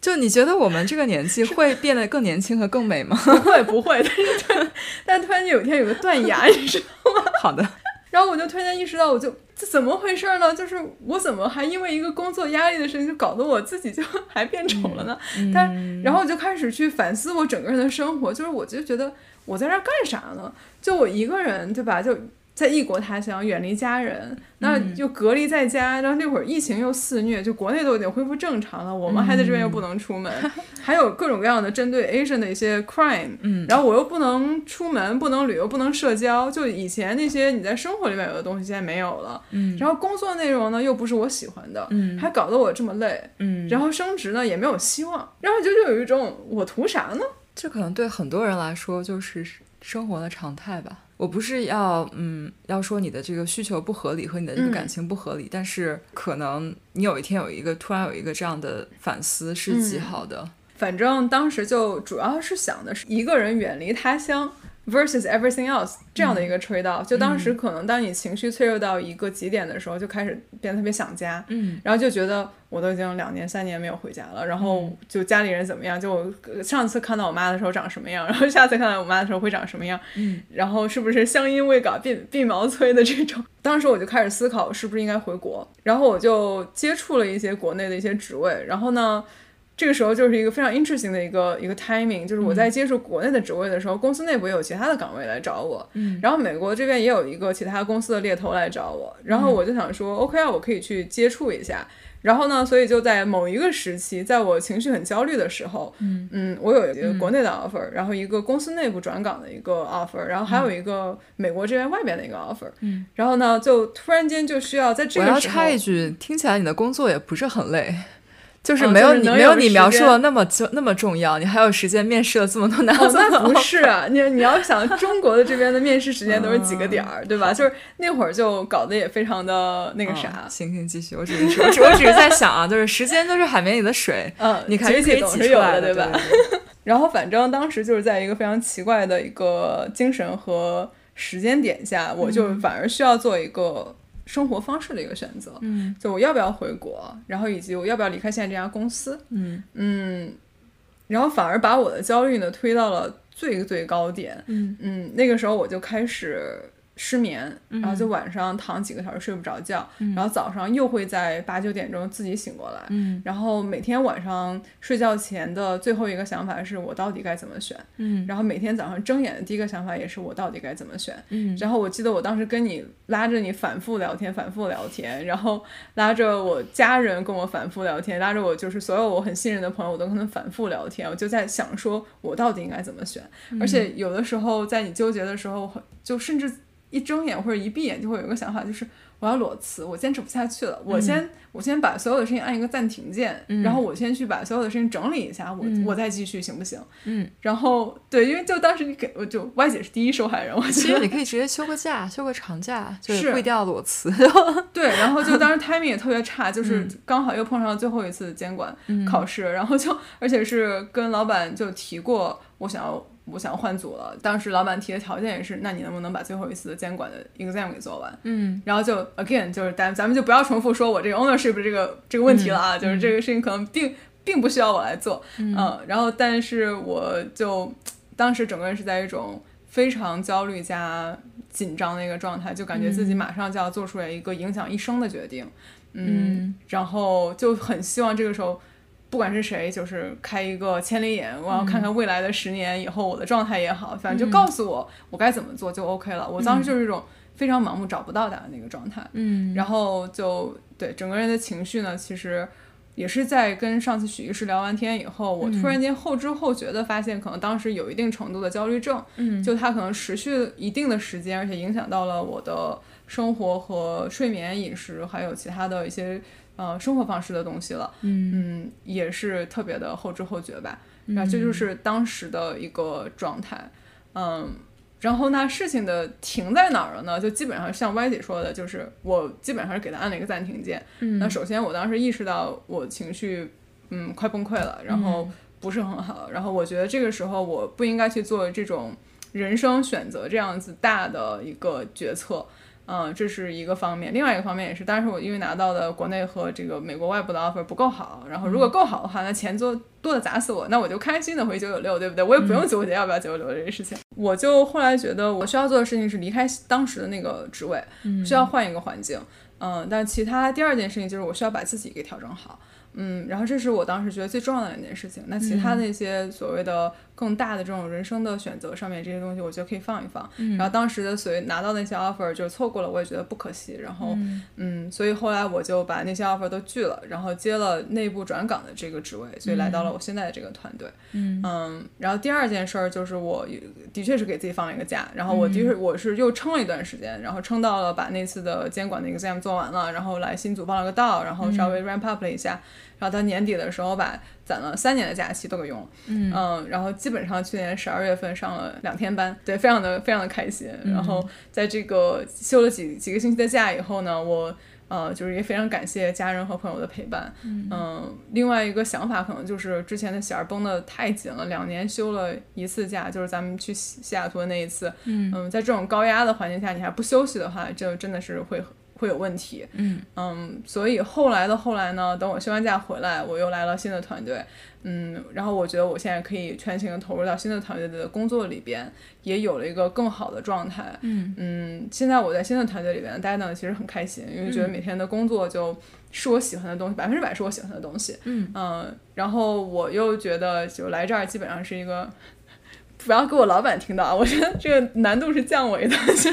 就你觉得我们这个年纪会变得更年轻和更美吗？不会，不会。但是，但突然间有一天有个断崖，你知道吗？好的。然后我就突然间意识到，我就这怎么回事呢？就是我怎么还因为一个工作压力的事情，就搞得我自己就 还变丑了呢？但然后我就开始去反思我整个人的生活，就是我就觉得我在这干啥呢？就我一个人，对吧？就。在异国他乡，远离家人，那就隔离在家。然后那会儿疫情又肆虐，就国内都已经恢复正常了，我们还在这边又不能出门，还有各种各样的针对 Asian 的一些 crime。嗯，然后我又不能出门，不能旅游，不能社交。就以前那些你在生活里面有的东西，现在没有了。嗯，然后工作内容呢又不是我喜欢的，嗯，还搞得我这么累。嗯，然后升职呢也没有希望，然后就就有一种我图啥呢？这可能对很多人来说就是生活的常态吧。我不是要嗯要说你的这个需求不合理和你的这个感情不合理，但是可能你有一天有一个突然有一个这样的反思是极好的。反正当时就主要是想的是一个人远离他乡。Versus everything else 这样的一个 trade off，就当时可能当你情绪脆弱到一个极点的时候，就开始变得特别想家，嗯，然后就觉得我都已经两年三年没有回家了，然后就家里人怎么样，就我上次看到我妈的时候长什么样，然后下次看到我妈的时候会长什么样，嗯，然后是不是乡音未改鬓鬓毛衰的这种，当时我就开始思考是不是应该回国，然后我就接触了一些国内的一些职位，然后呢。这个时候就是一个非常 interesting 的一个一个 timing，就是我在接触国内的职位的时候，公司内部也有其他的岗位来找我，嗯，然后美国这边也有一个其他公司的猎头来找我，然后我就想说，OK 啊，我可以去接触一下，然后呢，所以就在某一个时期，在我情绪很焦虑的时候，嗯嗯，我有一个国内的 offer，然后一个公司内部转岗的一个 offer，然后还有一个美国这边外边的一个 offer，嗯，然后呢，就突然间就需要在这个时候，我要插一句，听起来你的工作也不是很累。就是没有你没有你描述的那么就那么重要，你还有时间面试了这么多男。哦，那不是啊，你你要想中国的这边的面试时间都是几个点儿，对吧？就是那会儿就搞得也非常的那个啥。行行，继续，我只是我只我只是在想啊，就是时间都是海绵里的水，嗯，你看可以挤出来的，对吧？然后反正当时就是在一个非常奇怪的一个精神和时间点下，我就反而需要做一个。生活方式的一个选择，嗯，就我要不要回国，然后以及我要不要离开现在这家公司，嗯。嗯，然后反而把我的焦虑呢推到了最最高点，嗯。嗯，那个时候我就开始。失眠，然后就晚上躺几个小时睡不着觉，然后早上又会在八九点钟自己醒过来，然后每天晚上睡觉前的最后一个想法是我到底该怎么选，然后每天早上睁眼的第一个想法也是我到底该怎么选，然后我记得我当时跟你拉着你反复聊天，反复聊天，然后拉着我家人跟我反复聊天，拉着我就是所有我很信任的朋友，我都可能反复聊天，我就在想说我到底应该怎么选，而且有的时候在你纠结的时候，就甚至。一睁眼或者一闭眼就会有一个想法，就是我我要裸辞，我坚持不下去了，我先、我先把所有的事情按一个暂停键，嗯。然后我先去把所有的事情整理一下，我、嗯。我再继续行不行？嗯，然后对，因为就当时你给我就 Y 姐是第一受害人，我其实你可以直接休个假，休个长假，就是不一定要裸辞。对，然后就当时 timing 也特别差，就 是嗯。刚好又碰上了最后一次监管考试，然后就而且是跟老板就提过我想要我想换组了，当时老板提的条件也是，那你能不能把最后一次的监管的 exam 给做完？嗯。然后就 again 就是咱咱们就不要重复说我这个 ownership 这个这个问题了啊，就是这个事情可能并并不需要我来做，嗯、然后但是我就当时整个人是在一种非常焦虑加紧张的一个状态，就感觉自己马上就要做出来一个影响一生的决定，嗯，然后就很希望这个时候。不管是谁，就是开一个千里眼，我要看看未来的十年以后我的状态也好，反正就告诉我我该怎么做就 OK 了。我当时就是一种非常盲目找不到答案的一个状态，嗯。然后就对整个人的情绪呢，其实也是在跟上次许医师聊完天以后，我突然间后知后觉的发现，可能当时有一定程度的焦虑症，嗯。就它可能持续一定的时间，而且影响到了我的生活和睡眠、饮食，还有其他的一些呃生活方式的东西了。嗯嗯，也是特别的后知后觉吧。然后这就是当时的一个状态，嗯，然后那事情的停在哪儿了呢？就基本上像歪姐说的，就是我基本上是给他按了一个暂停键。嗯那首先我当时意识到我情绪嗯快崩溃了，然后不是很好，然后我觉得这个时候我不应该去做这种人生选择这样子大的一个决策。嗯，这是一个方面，另外一个方面也是，当时我因为拿到的国内和这个美国外部的 offer 不够好，然后如果够好的话，那钱多多的砸死我，那我就开心的回九九六，对不对？我也不用纠结要不要九九六这个事情。我就后来觉得我需要做的事情是离开当时的那个职位，需要换一个环境。嗯，但其他第二件事情就是我需要把自己给调整好。嗯，然后这是我当时觉得最重要的两件事情。那其他的一些所谓的更大的这种人生的选择上面这些东西，我觉得可以放一放。然后当时的所谓拿到那些 offer 就错过了，我也觉得不可惜。然后嗯所以后来我就把那些 offer 都拒了，然后接了内部转岗的这个职位，所以来到了我现在的这个团队。嗯然后第二件事儿就是我的确是给自己放了一个假，然后我的确我是又撑了一段时间，然后撑到了把那次的监管的 exam 做完了，然后来新组报了个到，然后稍微 ramp up 了一下，然后到年底的时候把攒了三年的假期都给用了，嗯然后基本上去年十二月份上了两天班，对，非常的非常的开心。然后在这个休了几几个星期的假以后呢，我。呃，就是也非常感谢家人和朋友的陪伴。嗯、另外一个想法可能就是之前的弦儿绷得太紧了，两年休了一次假，就是咱们去西西雅图的那一次。嗯在这种高压的环境下，你还不休息的话，就真的是会会有问题。嗯嗯，所以后来的后来呢，等我休完假回来，我又来了新的团队，嗯，然后我觉得我现在可以全情的投入到新的团队的工作里边，也有了一个更好的状态，嗯嗯，现在我在新的团队里边待呢，其实很开心，因为觉得每天的工作就是我喜欢的东西，百分之百是我喜欢的东西，嗯然后我又觉得就来这儿基本上是一个。不要给我老板听到啊！我觉得这个难度是降维的，就是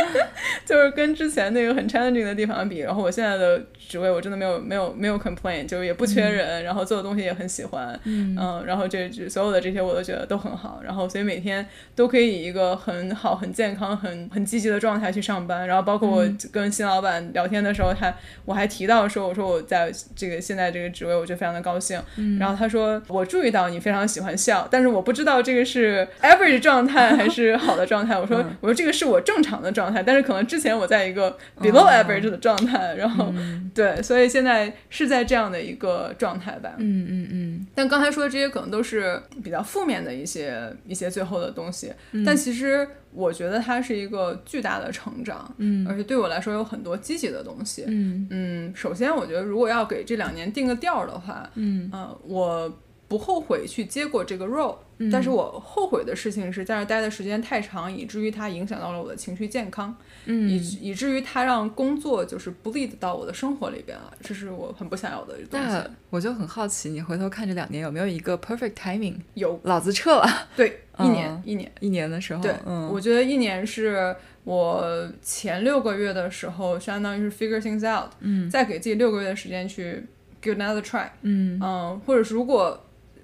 就是跟之前那个很 challenging 的地方比，然后我现在的职位我真的没有没有没有 complain，就是也不缺人，然后做的东西也很喜欢，嗯。然后这这所有的这些我都觉得都很好，然后所以每天都可以以一个很好、很健康、很很积极的状态去上班，然后包括我跟新老板聊天的时候，他我还提到说，我说我在这个现在这个职位，我觉得非常的高兴，然后他说我注意到你非常喜欢笑，但是我不知道这个是 average 状态还是好的状态，我说、我说这个是我正常的状态，但是可能之前我在一个 below average 的状态，然后、对，所以现在是在这样的一个状态吧，嗯嗯嗯。但刚才说的这些可能都是比较负面的一些一些最后的东西，嗯。但其实我觉得它是一个巨大的成长，嗯。而且对我来说有很多积极的东西。嗯。嗯，首先我觉得如果要给这两年定个调儿的话，嗯。呃，我不后悔去接过这个 role，、嗯。但是我后悔的事情是在这儿待的时间太长，以至于它影响到了我的情绪健康，嗯。以至以至于它让工作就是 bleed 到我的生活里边了，这是我很不想要的东西那。我就很好奇，你回头看这两年有没有一个 perfect timing？有。老子撤了，对一年、嗯一年。一年的时候，对，嗯，我觉得一年是我前六个月的时候，相当于是 figure things out，嗯。再给自己六个月的时间去 give another try，嗯。嗯，或者是如果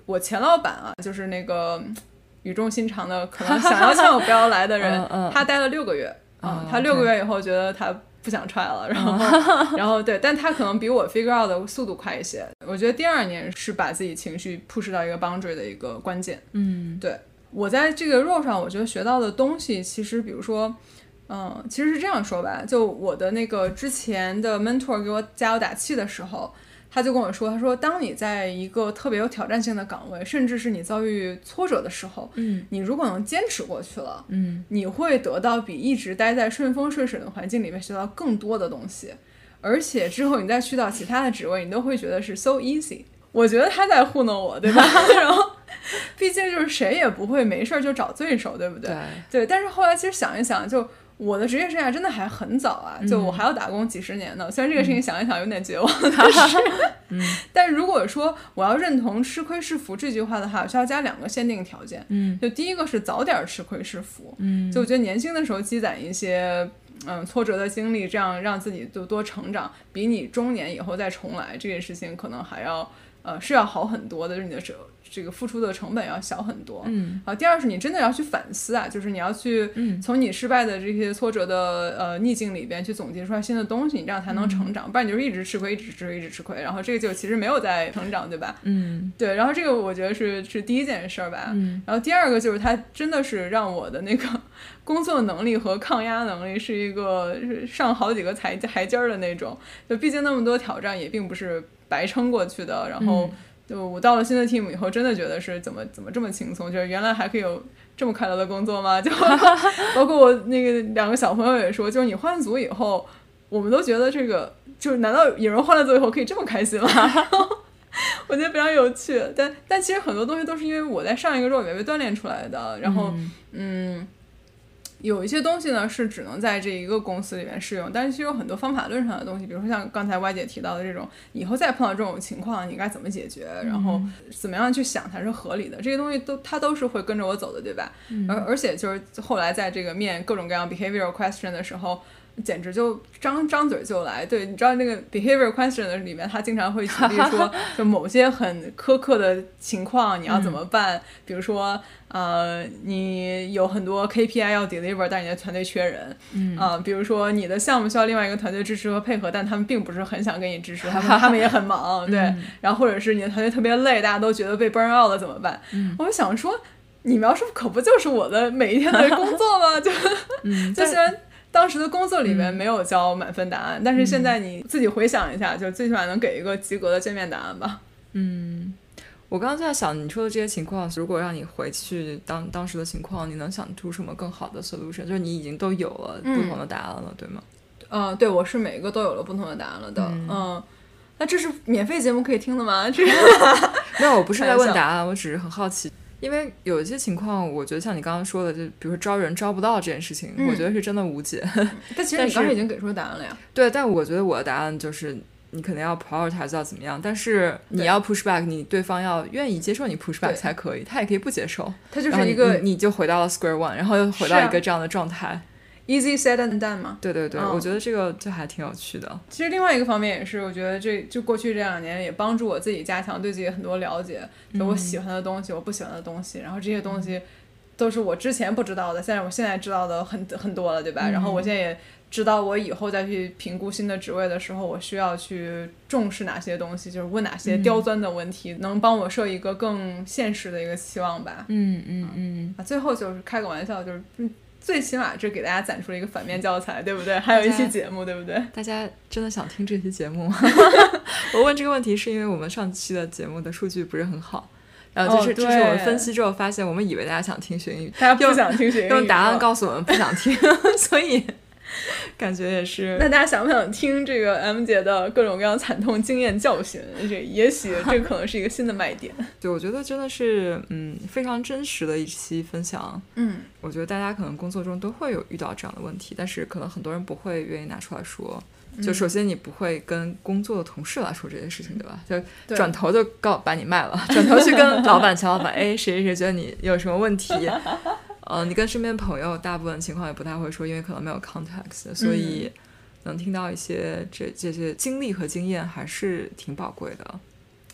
我前老板啊，就是那个嗯语重心长的，可能想要劝我不要来的人，他待了六个月，啊他六个月以后觉得他不想踹了，然后 然后对，但他可能比我 figure out 的速度快一些。我觉得第二年是把自己情绪 push 到一个 boundary 的一个关键。嗯，对我在这个 role 上，我觉得学到的东西，其实比如说，嗯，其实是这样说吧，就我的那个之前的 mentor 给我加油打气的时候。他就跟我说：“他说，当你在一个特别有挑战性的岗位，甚至是你遭遇挫折的时候，嗯，你如果能坚持过去了，嗯，你会得到比一直待在顺风顺水的环境里面学到更多的东西，而且之后你再去到其他的职位，你都会觉得是 so easy。我觉得他在糊弄我，对吧？然后，毕竟就是谁也不会没事儿就找罪受，对不对？对。但是后来其实想一想，就。我的职业生涯真的还很早啊，就我还要打工几十年呢。虽然这个事情想一想有点绝望，但是 但如果说我要认同“吃亏是福”这句话的话，我需要加两个限定条件。嗯，就第一个是早点吃亏是福。嗯，就我觉得年轻的时候积攒一些嗯挫折的经历，这样让自己就多成长，比你中年以后再重来这件事情可能还要呃是要好很多的，就是你的折。这个付出的成本要小很多，嗯，啊，第二是你真的要去反思啊，就是你要去从你失败的这些挫折的呃逆境里边去总结出来新的东西，你这样才能成长，不然你就是一直吃亏，一直吃亏，一直吃亏，然后这个就其实没有在成长，对吧？嗯，对，然后这个我觉得是是第一件事儿吧，嗯，然后第二个就是它真的是让我的那个工作能力和抗压能力是一个上好几个台台阶儿的那种，就毕竟那么多挑战也并不是白撑过去的，然后。就我到了新的 team 以后，真的觉得是怎么怎么这么轻松？就是原来还可以有这么快乐的工作吗？就 包括我那个两个小朋友也说，就是你换组以后，我们都觉得这个，就是难道有人换了组以后可以这么开心吗？我觉得非常有趣。但但其实很多东西都是因为我在上一个 role 里面被锻炼出来的。然后嗯。有一些东西呢是只能在这一个公司里面适用，但是其实有很多方法论上的东西，比如说像刚才歪姐提到的这种，以后再碰到这种情况，你该怎么解决，然后怎么样去想才是合理的，这些东西都它都是会跟着我走的，对吧？而而且就是后来在这个面各种各样 behavioral question 的时候。简直就张张嘴就来，对，你知道那个 behavior question 的里面，他经常会举例说，就某些很苛刻的情况你要怎么办？比如说，呃，你有很多 KPI 要 deliver，但你的团队缺人，啊，比如说你的项目需要另外一个团队支持和配合，但他们并不是很想给你支持，他们他们也很忙，对，然后或者是你的团队特别累，大家都觉得被 burn out 了怎么办？我就想说，你描述可不就是我的每一天的工作吗？就，就虽然。当时的工作里面没有交满分答案，但是现在你自己回想一下，就最起码能给一个及格的见面答案吧。嗯，我刚刚在想你说的这些情况，如果让你回去当当时的情况，你能想出什么更好的 solution？就是你已经都有了不同的答案了，对吗？嗯，对，我是每一个都有了不同的答案了的。嗯，那这是免费节目可以听的吗？这个 没有，我不是在问答案，我只是很好奇。因为有一些情况，我觉得像你刚刚说的，就比如说招人招不到这件事情，我觉得是真的无解。但其实你刚才已经给出答案了呀。对，但我觉得我的答案就是，你可能要 prioritize 要怎么样，但是你要 push back，你对方要愿意接受你 push back 才可以，他也可以不接受。他就是一个，你就回到了 square one，然后又回到一个这样的状态。Easy said and done 嘛，对对对，我觉得这个就还挺有趣的。其实另外一个方面也是，我觉得这就过去这两年也帮助我自己加强对自己很多了解，就我喜欢的东西，我不喜欢的东西，然后这些东西都是我之前不知道的，现在我现在知道的很很多了，对吧？然后我现在也知道，我以后再去评估新的职位的时候，我需要去重视哪些东西，就是问哪些刁钻的问题，能帮我设一个更现实的一个期望吧。嗯嗯嗯。啊，最后就是开个玩笑，就是。最起码这给大家攒出了一个反面教材，对不对？还有一期节目，对不对？大家真的想听这期节目吗？我问这个问题是因为我们上期的节目的数据不是很好，然后就是这是我们分析之后发现，我们以为大家想听学英语，大家不想听学英语，用答案告诉我们不想听，所以。感觉也是。那大家想不想听这个 M 姐的各种各样惨痛经验教训？这也许这可能是一个新的卖点。对，我觉得真的是嗯非常真实的一期分享。嗯，我觉得大家可能工作中都会有遇到这样的问题，但是可能很多人不会愿意拿出来说。就首先你不会跟工作的同事来说这件事情，对吧？就转头就告把你卖了，转头去跟 老板、前老板，哎，谁谁谁觉得你有什么问题？呃，你跟身边朋友，大部分情况也不太会说，因为可能没有 context，所以能听到一些这这些经历和经验还是挺宝贵的。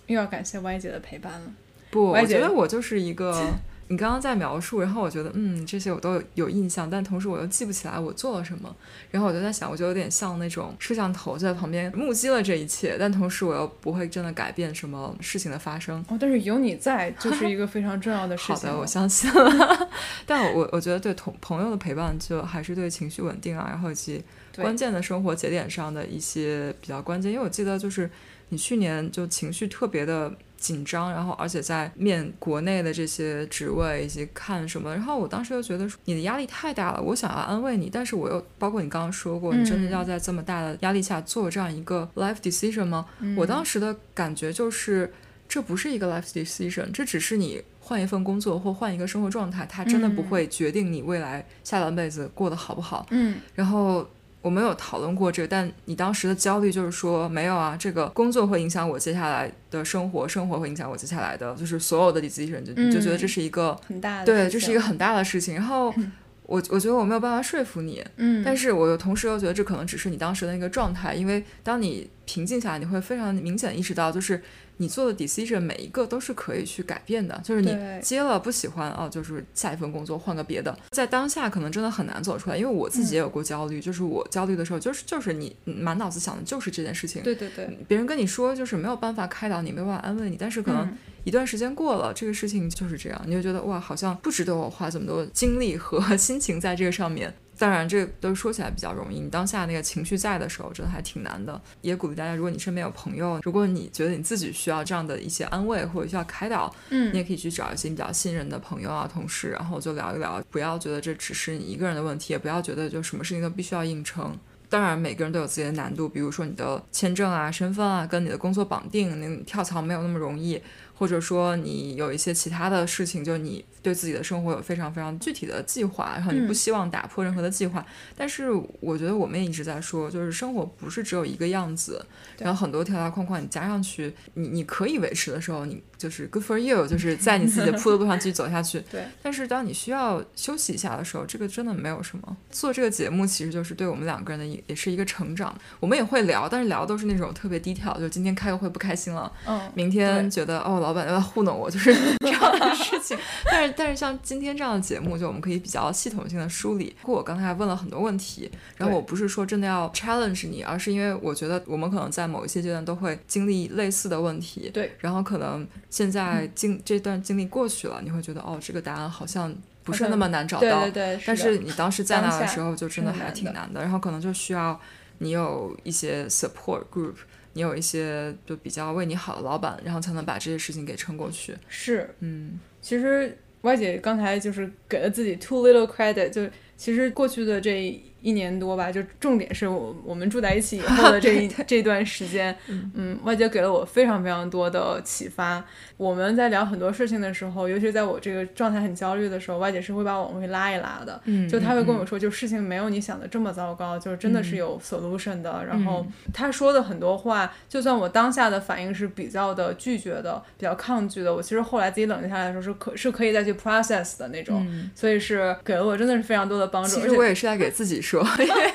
又要感谢 Y 姐的陪伴了。不，我觉得我就是一个 你刚刚在描述，然后我觉得嗯这些我都有有印象，但同时我又记不起来我做了什么，然后我就在想，我就有点像那种摄像头就在旁边目击了这一切，但同时我又不会真的改变什么事情的发生。哦，但是有你在就是一个非常重要的事情。好的，我相信了。但我我我觉得对同朋友的陪伴，就还是对情绪稳定啊，然后以及关键的生活节点上的一些比较关键。因为我记得就是你去年就情绪特别的。紧张，然后而且在面国内的这些职位以及看什么，然后我当时又觉得你的压力太大了，我想要安慰你，但是我又包括你刚刚说过，你真的要在这么大的压力下做这样一个 life decision 吗？我当时的感觉就是这不是一个 life decision，这只是你换一份工作或换一个生活状态，它真的不会决定你未来下半辈子过得好不好。嗯，然后。我们有讨论过这个，但你当时的焦虑就是说没有啊，这个工作会影响我接下来的生活，生活会影响我接下来的，就是所有的 decision，就就觉得这是一个很大的，对，这是一个很大的事情。然后我我觉得我没有办法说服你，嗯，但是我又同时又觉得这可能只是你当时的那个状态，因为当你平静下来，你会非常明显意识到，就是。你做的 decision 每一个都是可以去改变的，就是你接了不喜欢哦，就是下一份工作换个别的，在当下可能真的很难走出来，因为我自己也有过焦虑，就是我焦虑的时候，就是就是你满脑子想的就是这件事情，对对对，别人跟你说就是没有办法开导你，没有办法安慰你，但是可能一段时间过了，这个事情就是这样，你就觉得哇，好像不值得我花这么多精力和 心情在这个上面。当然，这都说起来比较容易。你当下那个情绪在的时候，真的还挺难的。也鼓励大家，如果你身边有朋友，如果你觉得你自己需要这样的一些安慰或者需要开导，嗯，你也可以去找一些比较信任的朋友啊、同事，然后就聊一聊。不要觉得这只是你一个人的问题，也不要觉得就什么事情都必须要硬撑。当然，每个人都有自己的难度，比如说你的签证啊、身份啊，跟你的工作绑定，你跳槽没有那么容易。或者说你有一些其他的事情，就你对自己的生活有非常非常具体的计划，然后你不希望打破任何的计划。但是我觉得我们也一直在说，就是生活不是只有一个样子，然后很多条条框框你加上去，你你可以维持的时候，你就是 good for you，就是在你自己的铺的路上继续走下去。对。但是当你需要休息一下的时候，这个真的没有什么。做这个节目其实就是对我们两个人的也也是一个成长。我们也会聊，但是聊都是那种特别低调，就今天开个会不开心了，嗯，明天觉得哦老。老板在糊弄我，就是 这样的事情。但是，但是像今天这样的节目，就我们可以比较系统性的梳理。我刚才问了很多问题，然后我不是说真的要 challenge 你，而是因为我觉得我们可能在某一些阶段都会经历类似的问题。对。然后可能现在经这段经历过去了，你会觉得哦，这个答案好像不是那么难找到。对对对。但是你当时在那的时候，就真的还挺难的。然后可能就需要你有一些 support group。你有一些就比较为你好的老板，然后才能把这些事情给撑过去。是，嗯，其实 Y 姐刚才就是给了自己 too little credit，就其实过去的这。一年多吧，就重点是我我们住在一起以 后的这一这段时间，嗯，外界给了我非常非常多的启发。我们在聊很多事情的时候，尤其在我这个状态很焦虑的时候，外姐是会把我往回拉一拉的，嗯，就他会跟我说，就事情没有你想的这么糟糕，就是真的是有 solution 的。然后他说的很多话，就算我当下的反应是比较的拒绝的，比较抗拒的，我其实后来自己冷静下来的时候是可是可以再去 process 的那种，所以是给了我真的是非常多的帮助。其实我也是在给自己说。说，因为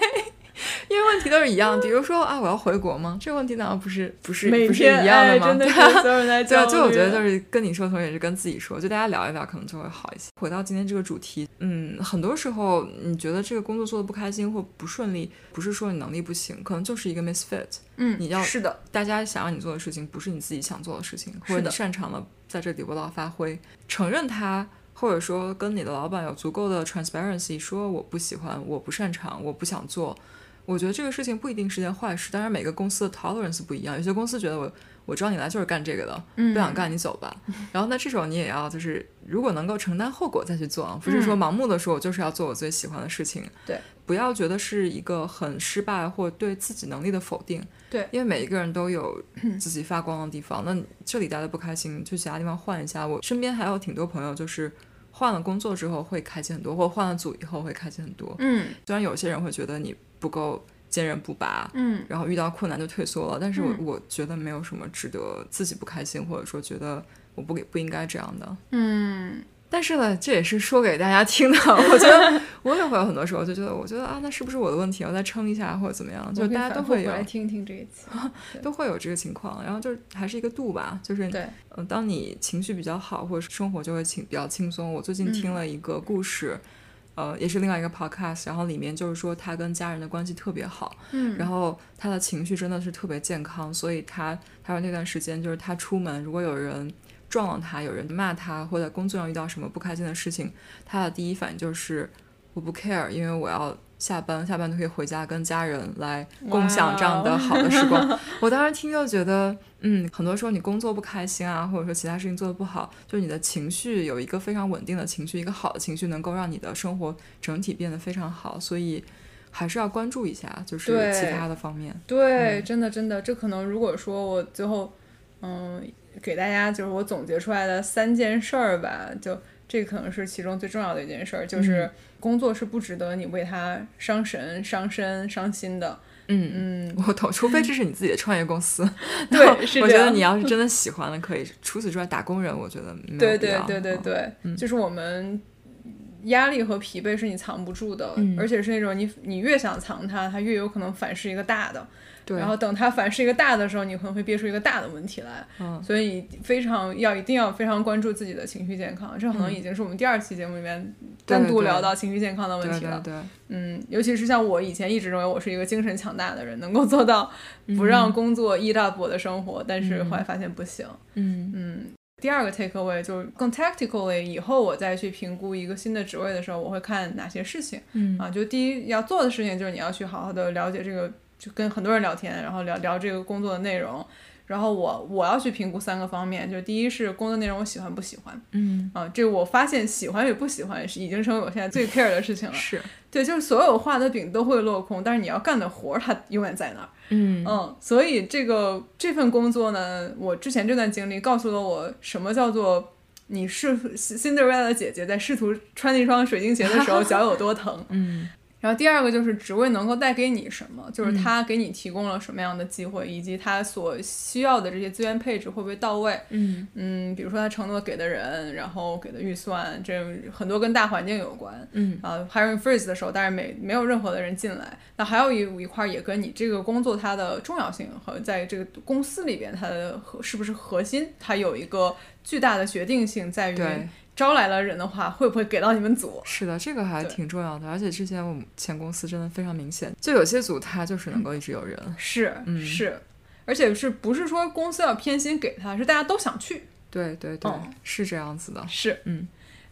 因为问题都是一样，比如说啊，我要回国吗？这个问题难道不是不是不是一样的吗？对啊，就就我觉得就是跟你说，同时也是跟自己说，就大家聊一聊，可能就会好一些。回到今天这个主题，嗯，很多时候你觉得这个工作做的不开心或不顺利，不是说你能力不行，可能就是一个 misfit。嗯，你要是的，大家想让你做的事情不是你自己想做的事情，或者你擅长的在这里得不到发挥，承认它。或者说跟你的老板有足够的 transparency，说我不喜欢，我不擅长，我不想做。我觉得这个事情不一定是件坏事。当然，每个公司的 tolerance 不一样。有些公司觉得我我招你来就是干这个的，不想干你走吧。然后那这时候你也要就是，如果能够承担后果再去做啊，不是说盲目的说我就是要做我最喜欢的事情。对，不要觉得是一个很失败或对自己能力的否定。对，因为每一个人都有自己发光的地方。那这里待的不开心，去其他地方换一下。我身边还有挺多朋友就是。换了工作之后会开心很多，或换了组以后会开心很多。嗯，虽然有些人会觉得你不够坚韧不拔，嗯，然后遇到困难就退缩了，但是我我觉得没有什么值得自己不开心，或者说觉得我不给不应该这样的。嗯，但是呢，这也是说给大家听的。我觉得我也会有很多时候就觉得，我觉得啊，那是不是我的问题？我再撑一下或者怎么样？就大家都会有来听听这一次，都会有这个情况。然后就是还是一个度吧，就是对，嗯，当你情绪比较好，或者生活就会轻比较轻松。我最近听了一个故事，呃，也是另外一个 podcast，然后里面就是说他跟家人的关系特别好，嗯，然后他的情绪真的是特别健康，所以他他说那段时间就是他出门如果有人。撞了他，有人骂他，或者工作上遇到什么不开心的事情，他的第一反应就是我不 care，因为我要下班，下班就可以回家跟家人来共享这样的好的时光。我当时听就觉得，嗯，很多时候你工作不开心啊，或者说其他事情做得不好，就是你的情绪有一个非常稳定的情绪，一个好的情绪能够让你的生活整体变得非常好，所以还是要关注一下，就是其他的方面。对，真的真的，这可能如果说我最后，嗯。给大家就是我总结出来的三件事儿吧，就这可能是其中最重要的一件事儿，就是工作是不值得你为他伤神、伤身、伤心的。嗯嗯，我懂，除非这是你自己的创业公司。对，是我觉得你要是 真的喜欢了，可以。除此之外，打工人我觉得没有对对对对对，就是我们压力和疲惫是你藏不住的，而且是那种你你越想藏它，它越有可能反噬一个大的。然后等它反噬一个大的时候，你可能会憋出一个大的问题来。嗯，所以非常要一定要非常关注自己的情绪健康。这可能已经是我们第二期节目里面单独聊到情绪健康的问题了。对，嗯，尤其是像我以前一直认为我是一个精神强大的人，能够做到不让工作依赖我的生活，但是后来发现不行。嗯嗯，第二个 take away 就是更 tactically，以后我再去评估一个新的职位的时候，我会看哪些事情。嗯啊，就第一要做的事情就是你要去好好的了解这个。就跟很多人聊天，然后聊聊这个工作的内容，然后我我要去评估三个方面，就是第一是工作内容我喜欢不喜欢，嗯。啊，这个我发现喜欢与不喜欢是已经成为我现在最 care 的事情了，是。对，就是所有画的饼都会落空，但是你要干的活儿它永远在那儿，嗯。嗯，所以这个这份工作呢，我之前这段经历告诉了我什么叫做你是 Cinderella 姐姐在试图穿那双水晶鞋的时候 脚有多疼，嗯。然后第二个就是职位能够带给你什么，就是他给你提供了什么样的机会，以及他所需要的这些资源配置会不会到位。嗯嗯，比如说他承诺给的人，然后给的预算，这很多跟大环境有关。嗯啊，hiring freeze 的时候，但是没没有任何的人进来。那还有一一块也跟你这个工作它的重要性和在这个公司里边它的核是不是核心，它有一个巨大的决定性在于。招来了人的话，会不会给到你们组？是的，这个还挺重要的。而且之前我们前公司真的非常明显，就有些组他就是能够一直有人。是，嗯，是，而且是不是说公司要偏心给他，是大家都想去。对对对，是这样子的。是，嗯。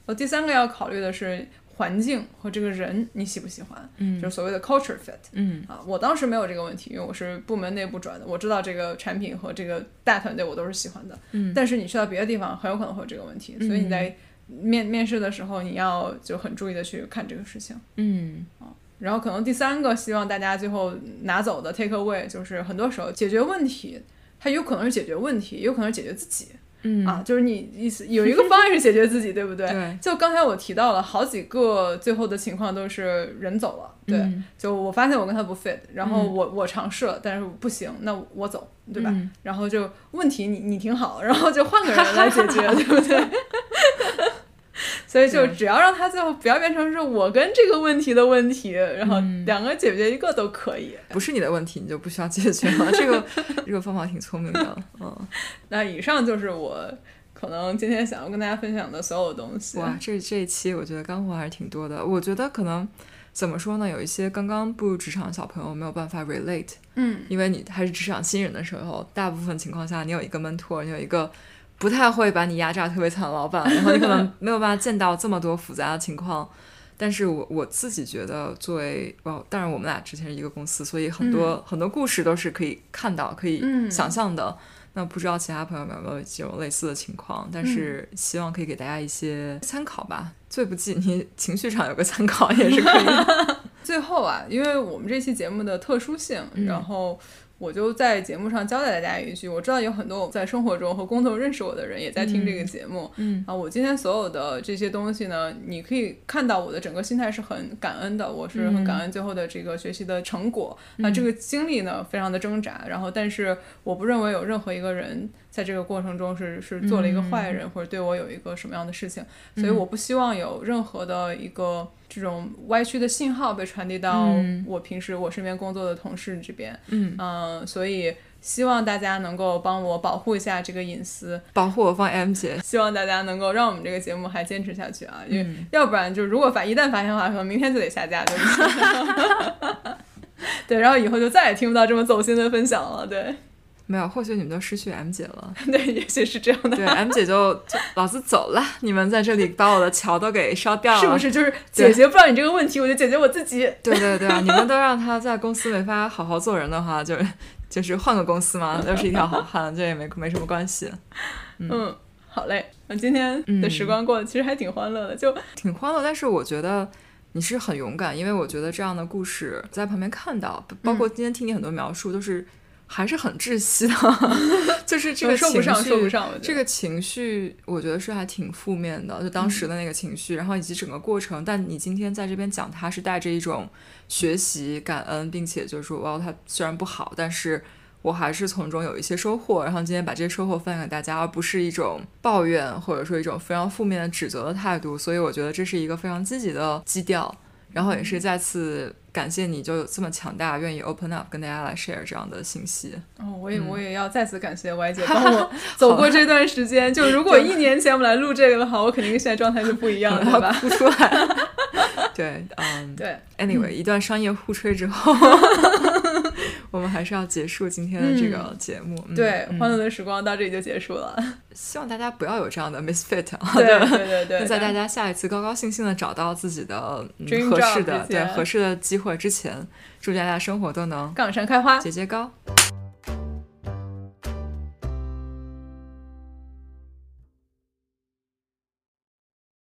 我第三个要考虑的是环境和这个人，你喜不喜欢？嗯，就是所谓的 culture fit。嗯啊，我当时没有这个问题，因为我是部门内部转的，我知道这个产品和这个大团队我都是喜欢的。嗯，但是你去到别的地方，很有可能会有这个问题，所以你在。面面试的时候，你要就很注意的去看这个事情。嗯，然后可能第三个希望大家最后拿走的 take away 就是很多时候解决问题，它有可能是解决问题，也有可能是解决自己。嗯啊，就是你意思有一个方案是解决自己，对不对？对。就刚才我提到了好几个最后的情况都是人走了，对。就我发现我跟他不 fit，然后我我尝试了，但是不行，那我走，对吧？然后就问题你你挺好，然后就换个人来解决，对不对？所以就只要让他最后不要变成是我跟这个问题的问题，然后两个解决一个都可以。不是你的问题，你就不需要解决了。这个 这个方法挺聪明的。嗯，那以上就是我可能今天想要跟大家分享的所有东西。哇，这这一期我觉得干货还是挺多的。我觉得可能怎么说呢？有一些刚刚步入职场的小朋友没有办法 relate。嗯，因为你还是职场新人的时候，大部分情况下你有一个 mentor，你有一个。不太会把你压榨特别惨的老板，然后你可能没有办法见到这么多复杂的情况。但是我我自己觉得，作为哦，当然我们俩之前是一个公司，所以很多很多故事都是可以看到、可以想象的。那不知道其他朋友们有没有这种类似的情况？但是希望可以给大家一些参考吧。最不济你情绪上有个参考也是可以。最后啊，因为我们这期节目的特殊性，然后。我就在节目上交代大家一句，我知道有很多在生活中和工作认识我的人也在听这个节目，嗯。啊，我今天所有的这些东西呢，你可以看到我的整个心态是很感恩的，我是很感恩最后的这个学习的成果。那这个经历呢，非常的挣扎，然后但是我不认为有任何一个人在这个过程中是是做了一个坏人，或者对我有一个什么样的事情，所以我不希望有任何的一个这种歪曲的信号被传递到我平时我身边工作的同事这边。嗯。嗯，所以希望大家能够帮我保护一下这个隐私，保护我放 M 姐，希望大家能够让我们这个节目还坚持下去啊，因为要不然就如果发一旦发现的话，可能明天就得下架，对不对？对，然后以后就再也听不到这么走心的分享了，对，没有，或许你们都失去 M 姐了。对，也许是这样的，对，M 姐就就老子走了，你们在这里把我的桥都给烧掉了，是不？是？就是解决不了你这个问题，我就解决我自己。对对对啊！你们都让他在公司没法好好做人的话，就就是换个公司嘛，又是一条好汉，这也没没什么关系。嗯，好嘞，那今天的时光过得其实还挺欢乐的，就挺欢乐，但是我觉得你是很勇敢，因为我觉得这样的故事在旁边看到，包括今天听你很多描述，都是还是很窒息的，就是这个情说不上，绪这个情绪，我觉得是还挺负面的，就当时的那个情绪，然后以及整个过程。但你今天在这边讲，它是带着一种学习、感恩，并且就是说，哇，它虽然不好，但是我还是从中有一些收获。然后今天把这些收获分享给大家，而不是一种抱怨或者说一种非常负面的指责的态度。所以我觉得这是一个非常积极的基调。然后也是再次感谢你，就这么强大，愿意 open up 跟大家来 share 这样的信息。哦，我也我也要再次感谢 Y 姐 帮我走过这段时间。就如果一年前我们来录这个的话，我肯定现在状态是不一样的，对吧？哭出来。对，嗯，对。Anyway，、一段商业互吹之后，我们还是要结束今天的这个节目。嗯对，嗯欢乐的时光到这里就结束了。希望大家不要有这样的 misfit 啊。对对对对，在大家下一次高高兴兴的找到自己的、嗯、合适的对合适的机会之前，祝大家生活都能杠上开花。节节高。「